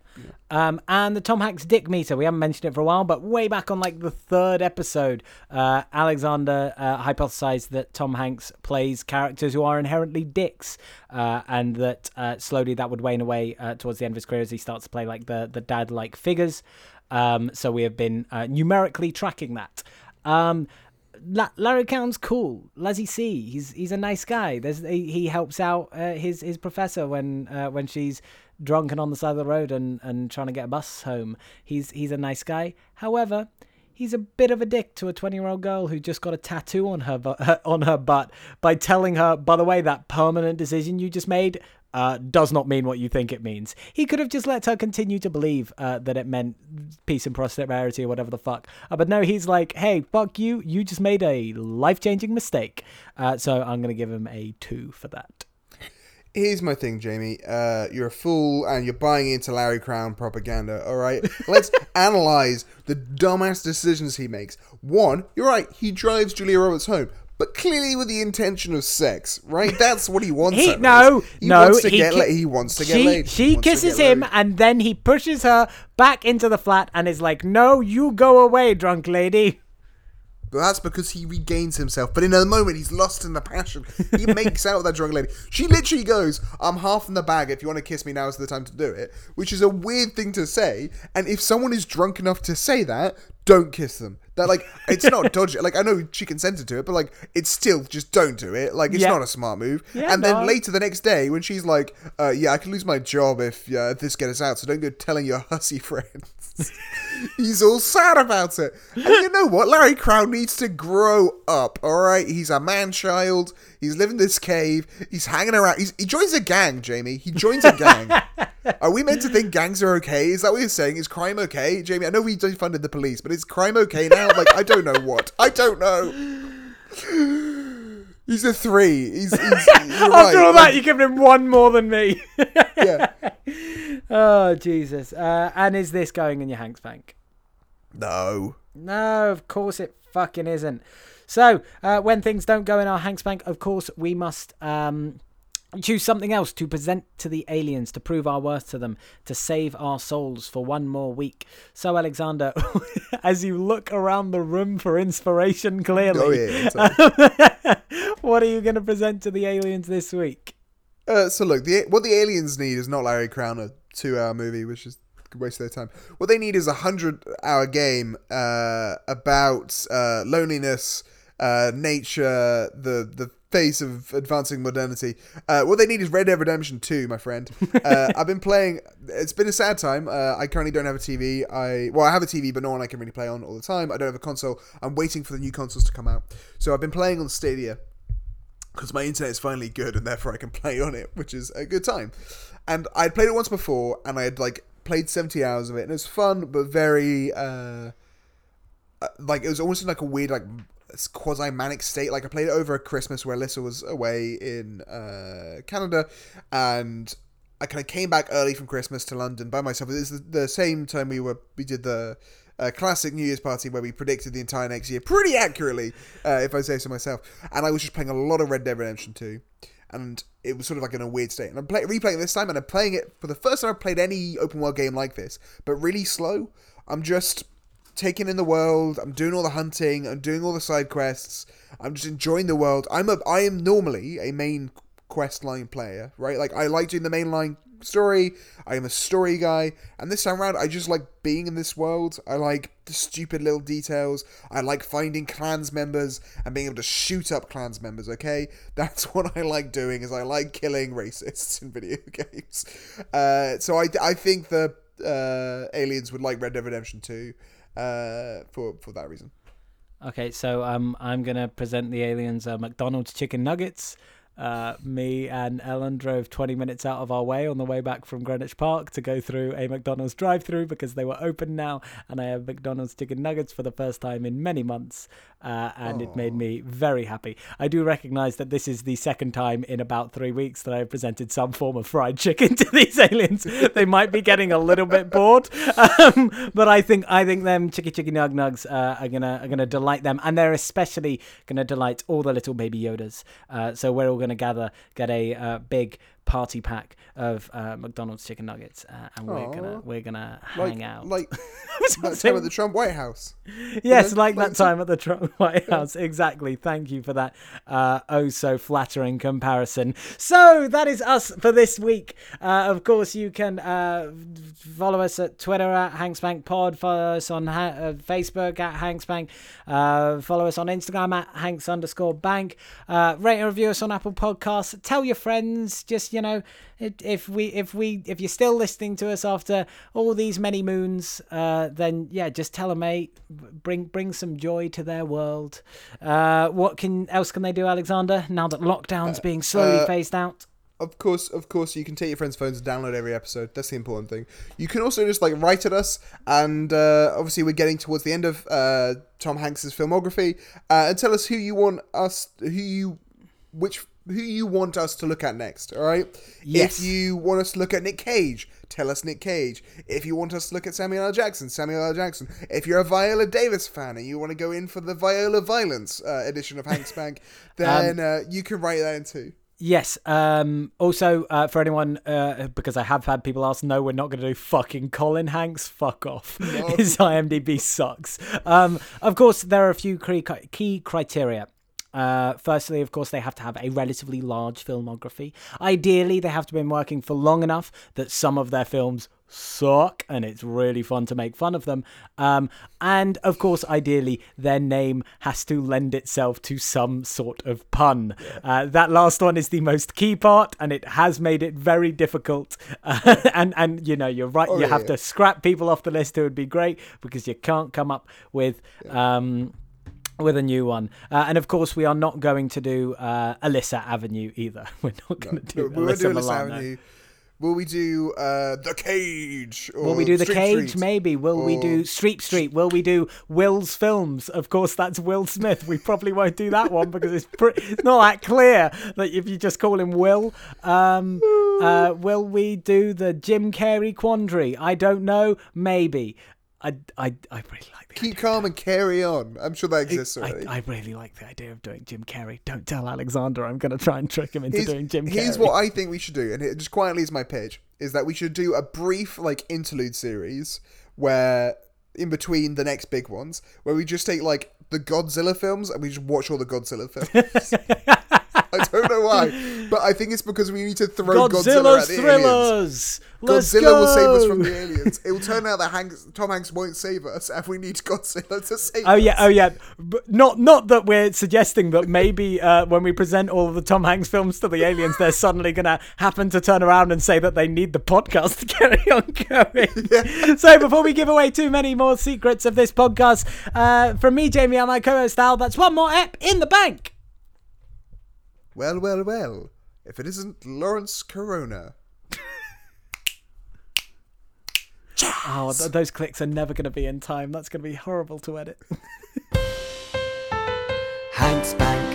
Um, and the Tom Hanks dick meter. We haven't mentioned it for a while, but way back on like the third episode, uh, Alexander uh, hypothesized that Tom Hanks plays characters who are inherently dicks, uh, and that uh, slowly that would wane away uh, towards the end of his career as he starts to play like the the dad like figures. Um, so we have been uh, numerically tracking that. Um, La- Larry Crowne's cool. Lazzy C. He's he's a nice guy. There's he, he helps out uh, his his professor when uh, when she's drunk and on the side of the road and, and trying to get a bus home. He's he's a nice guy. However, he's a bit of a dick to a 20 year old girl who just got a tattoo on her bu- [LAUGHS] on her butt by telling her, by the way, that permanent decision you just made uh, does not mean what you think it means. He could have just let her continue to believe uh, that it meant peace and prosperity or whatever the fuck. Uh, but no, he's like, hey, fuck you. You just made a life changing mistake. Uh, so I'm going to give him a two for that. Here's my thing, Jamie. Uh, you're a fool and you're buying into Larry Crowne propaganda, all right? Let's [LAUGHS] analyze the dumbass decisions he makes. One, you're right, he drives Julia Roberts home, but clearly with the intention of sex, right? That's what he [LAUGHS] wants. He no he no wants to he, get ki- la- he wants to get she, laid. He She kisses him laid. and then he pushes her back into the flat and is like, "No, you go away, drunk lady." But that's because he regains himself. But in a moment, he's lost in the passion. He [LAUGHS] makes out with that drunk lady. She literally goes, I'm half in the bag. If you want to kiss me, now is the time to do it. Which is a weird thing to say. And if someone is drunk enough to say that, don't kiss them. That, like, it's not [LAUGHS] dodgy. Like, I know she consented to it, but, like, it's still just don't do it. Like, it's Yeah. not a smart move. Yeah, and then no. later the next day, when she's like, uh, yeah, I could lose my job if, uh, this gets out, so don't go telling your hussy [LAUGHS] friends. [LAUGHS] He's all sad about it. And you know what? Larry Crowne needs to grow up, alright? He's a man child. He's living in this cave. He's hanging around. He's, he joins a gang, Jamie. He joins a gang. [LAUGHS] are we meant to think gangs are okay? Is that what you're saying? Is crime okay? Jamie, I know we defunded the police, but is crime okay now? Like, I don't know what. I don't know. He's a three. He's, he's you're [LAUGHS] After right, all that, like, you're giving him one more than me. yeah. Oh Jesus! Uh, and is this going in your Hanks bank? No. No, of course it fucking isn't. So, uh, when things don't go in our Hanks Bank, of course, we must um, choose something else to present to the aliens, to prove our worth to them, to save our souls for one more week. So, Alexander, [LAUGHS] as you look around the room for inspiration, Oh clearly, yeah. [LAUGHS] what are you going to present to the aliens this week? Uh, so look, the what the aliens need is not Larry Crowne a two-hour movie, which is a waste of their time. What they need is a hundred-hour game uh, about uh, loneliness, uh, nature, the the face of advancing modernity. Uh, what they need is Red Dead Redemption Two, my friend. [LAUGHS] Uh, I've been playing. It's been a sad time. Uh, I currently don't have a TV. I well, I have a TV, but no one I can really play on all the time. I don't have a console. I'm waiting for the new consoles to come out. So I've been playing on Stadia because my internet is finally good and therefore I can play on it, which is a good time. And I'd played it once before and I had like played 70 hours of it and it was fun but very uh, uh like it was almost in like a weird like quasi manic state like I played it over Christmas where Alyssa was away in uh, Canada and I kind of came back early from Christmas to London by myself. It was the, the same time we were we did the uh, classic New Year's party where we predicted the entire next year pretty accurately, uh, if I say so myself. And I was just playing a lot of Red Dead Redemption 2, and it was sort of like in a weird state. And I'm play- replaying it this time, and I'm playing it for the first time I've played any open world game like this, but really slow. I'm just taking in the world. I'm doing all the hunting. I'm doing all the side quests. I'm just enjoying the world. I'm a I am normally a main quest line player, right? Like I like doing the main line story. I am a story guy, and this time around, I just like being in this world. I like the stupid little details. I like finding clans members and being able to shoot up clans members. Okay, [LAUGHS] that's what I like doing. Is I like killing racists in video [LAUGHS] games. Uh, so I I think the uh, aliens would like Red Dead Redemption 2 uh, for for that reason. Okay, so um, I'm gonna present the aliens uh, McDonald's chicken nuggets. Uh, me and Ellen drove 20 minutes out of our way on the way back from Greenwich Park to go through a McDonald's drive-through because they were open now, and I have McDonald's chicken nuggets for the first time in many months, uh, and it made me very happy. I do recognise that this is the second time in about three weeks that I have presented some form of fried chicken to these aliens. [LAUGHS] they might be getting a little bit bored, um, but I think I think them chicky chicky nug nugs uh, are gonna are gonna delight them, and they're especially gonna delight all the little baby Yodas. Uh, so we're all gonna gather, get a uh, big party pack of uh, McDonald's chicken nuggets, uh, and we're gonna we're gonna Like hang out. like [LAUGHS] that time at the Trump White House. Yes, like like that time at the Trump [LAUGHS] White House. Exactly. Thank you for that uh, oh so flattering comparison. So that is us for this week. Uh, of course, you can uh, follow us at Twitter at Hanksbank Pod. Follow us on ha- uh, Facebook at Hanksbank. Uh, follow us on Instagram at Hanks underscore Bank. Uh, rate and review us on Apple Podcasts. Tell your friends. Just you know, if we if we if you're still listening to us after all these many moons, uh, then yeah, just tell them, mate. Bring bring some joy to their world. Uh, what can else can they do, Alexander? Now that lockdown's being slowly uh, phased out. Of course, of course, you can take your friends' phones and download every episode. That's the important thing. You can also just like write at us, and uh, obviously we're getting towards the end of uh, Tom Hanks's filmography, uh, and tell us who you want us, who you, which who you want us to look at next. All right. Yes. If you want us to look at Nick Cage, tell us Nick Cage. If you want us to look at Samuel L. Jackson, Samuel L. Jackson. If you're a Viola Davis fan and you want to go in for the Viola Violence uh, edition of Hanks Bank, [LAUGHS] then uh, you can write that in too. Yes. Um, also, uh, for anyone, uh, because I have had people ask, no, we're not going to do fucking Colin Hanks. Fuck off. [LAUGHS] His IMDb sucks. Um, of course, there are a few key criteria. Uh, firstly, of course, they have to have a relatively large filmography. Ideally, they have to have been working for long enough that some of their films suck and it's really fun to make fun of them. Um, and of course, ideally, their name has to lend itself to some sort of pun. Uh, that last one is the most key part, and it has made it very difficult. Uh, [LAUGHS] and and you know, you're right. Oh, you yeah, have yeah. to scrap people off the list who would be great because you can't come up with. Um, with a new one, uh, and of course, we are not going to do uh, Alyssa Avenue either. [LAUGHS] We're not going to do No, Alyssa do Alyssa Milano. Avenue. Will we do uh, the cage? Or Will we do the Street cage? Street? Maybe. Will we do Street Street? Will we do Will's films? Of course, that's Will Smith. We probably won't do that one because it's it's not that clear that if you just call him Will. Um, uh, will we do the Jim Carrey quandary? I don't know. Maybe. I, I, I really like Keep calm and carry on. I'm sure that exists I, already. I really like the idea of doing Jim Carrey. Don't tell Alexander. I'm going to try and trick him into here's, doing Jim Carrey. here's what I think we should do, and it just quietly is my pitch: is that we should do a brief like interlude series where in between the next big ones, where we just take like the Godzilla films and we just watch all the Godzilla films. [LAUGHS] I don't know why, but I think it's because we need to throw Godzilla at the aliens. Let's Godzilla go. will save us from the aliens. It will turn out that Hanks, Tom Hanks won't save us, and we need Godzilla to save Oh us. yeah, oh yeah. But not not that we're suggesting that maybe uh, when we present all of the Tom Hanks films to the aliens, they're suddenly gonna happen to turn around and say that they need the podcast to carry on going. [LAUGHS] So before we give away too many more secrets of this podcast, uh, from me, Jamie, and my co-host Al, that's one more app in the bank. Well, well, well. If it isn't Lawrence Corona. Oh, th- those clicks are never going to be in time. That's going to be horrible to edit. Hanks Bank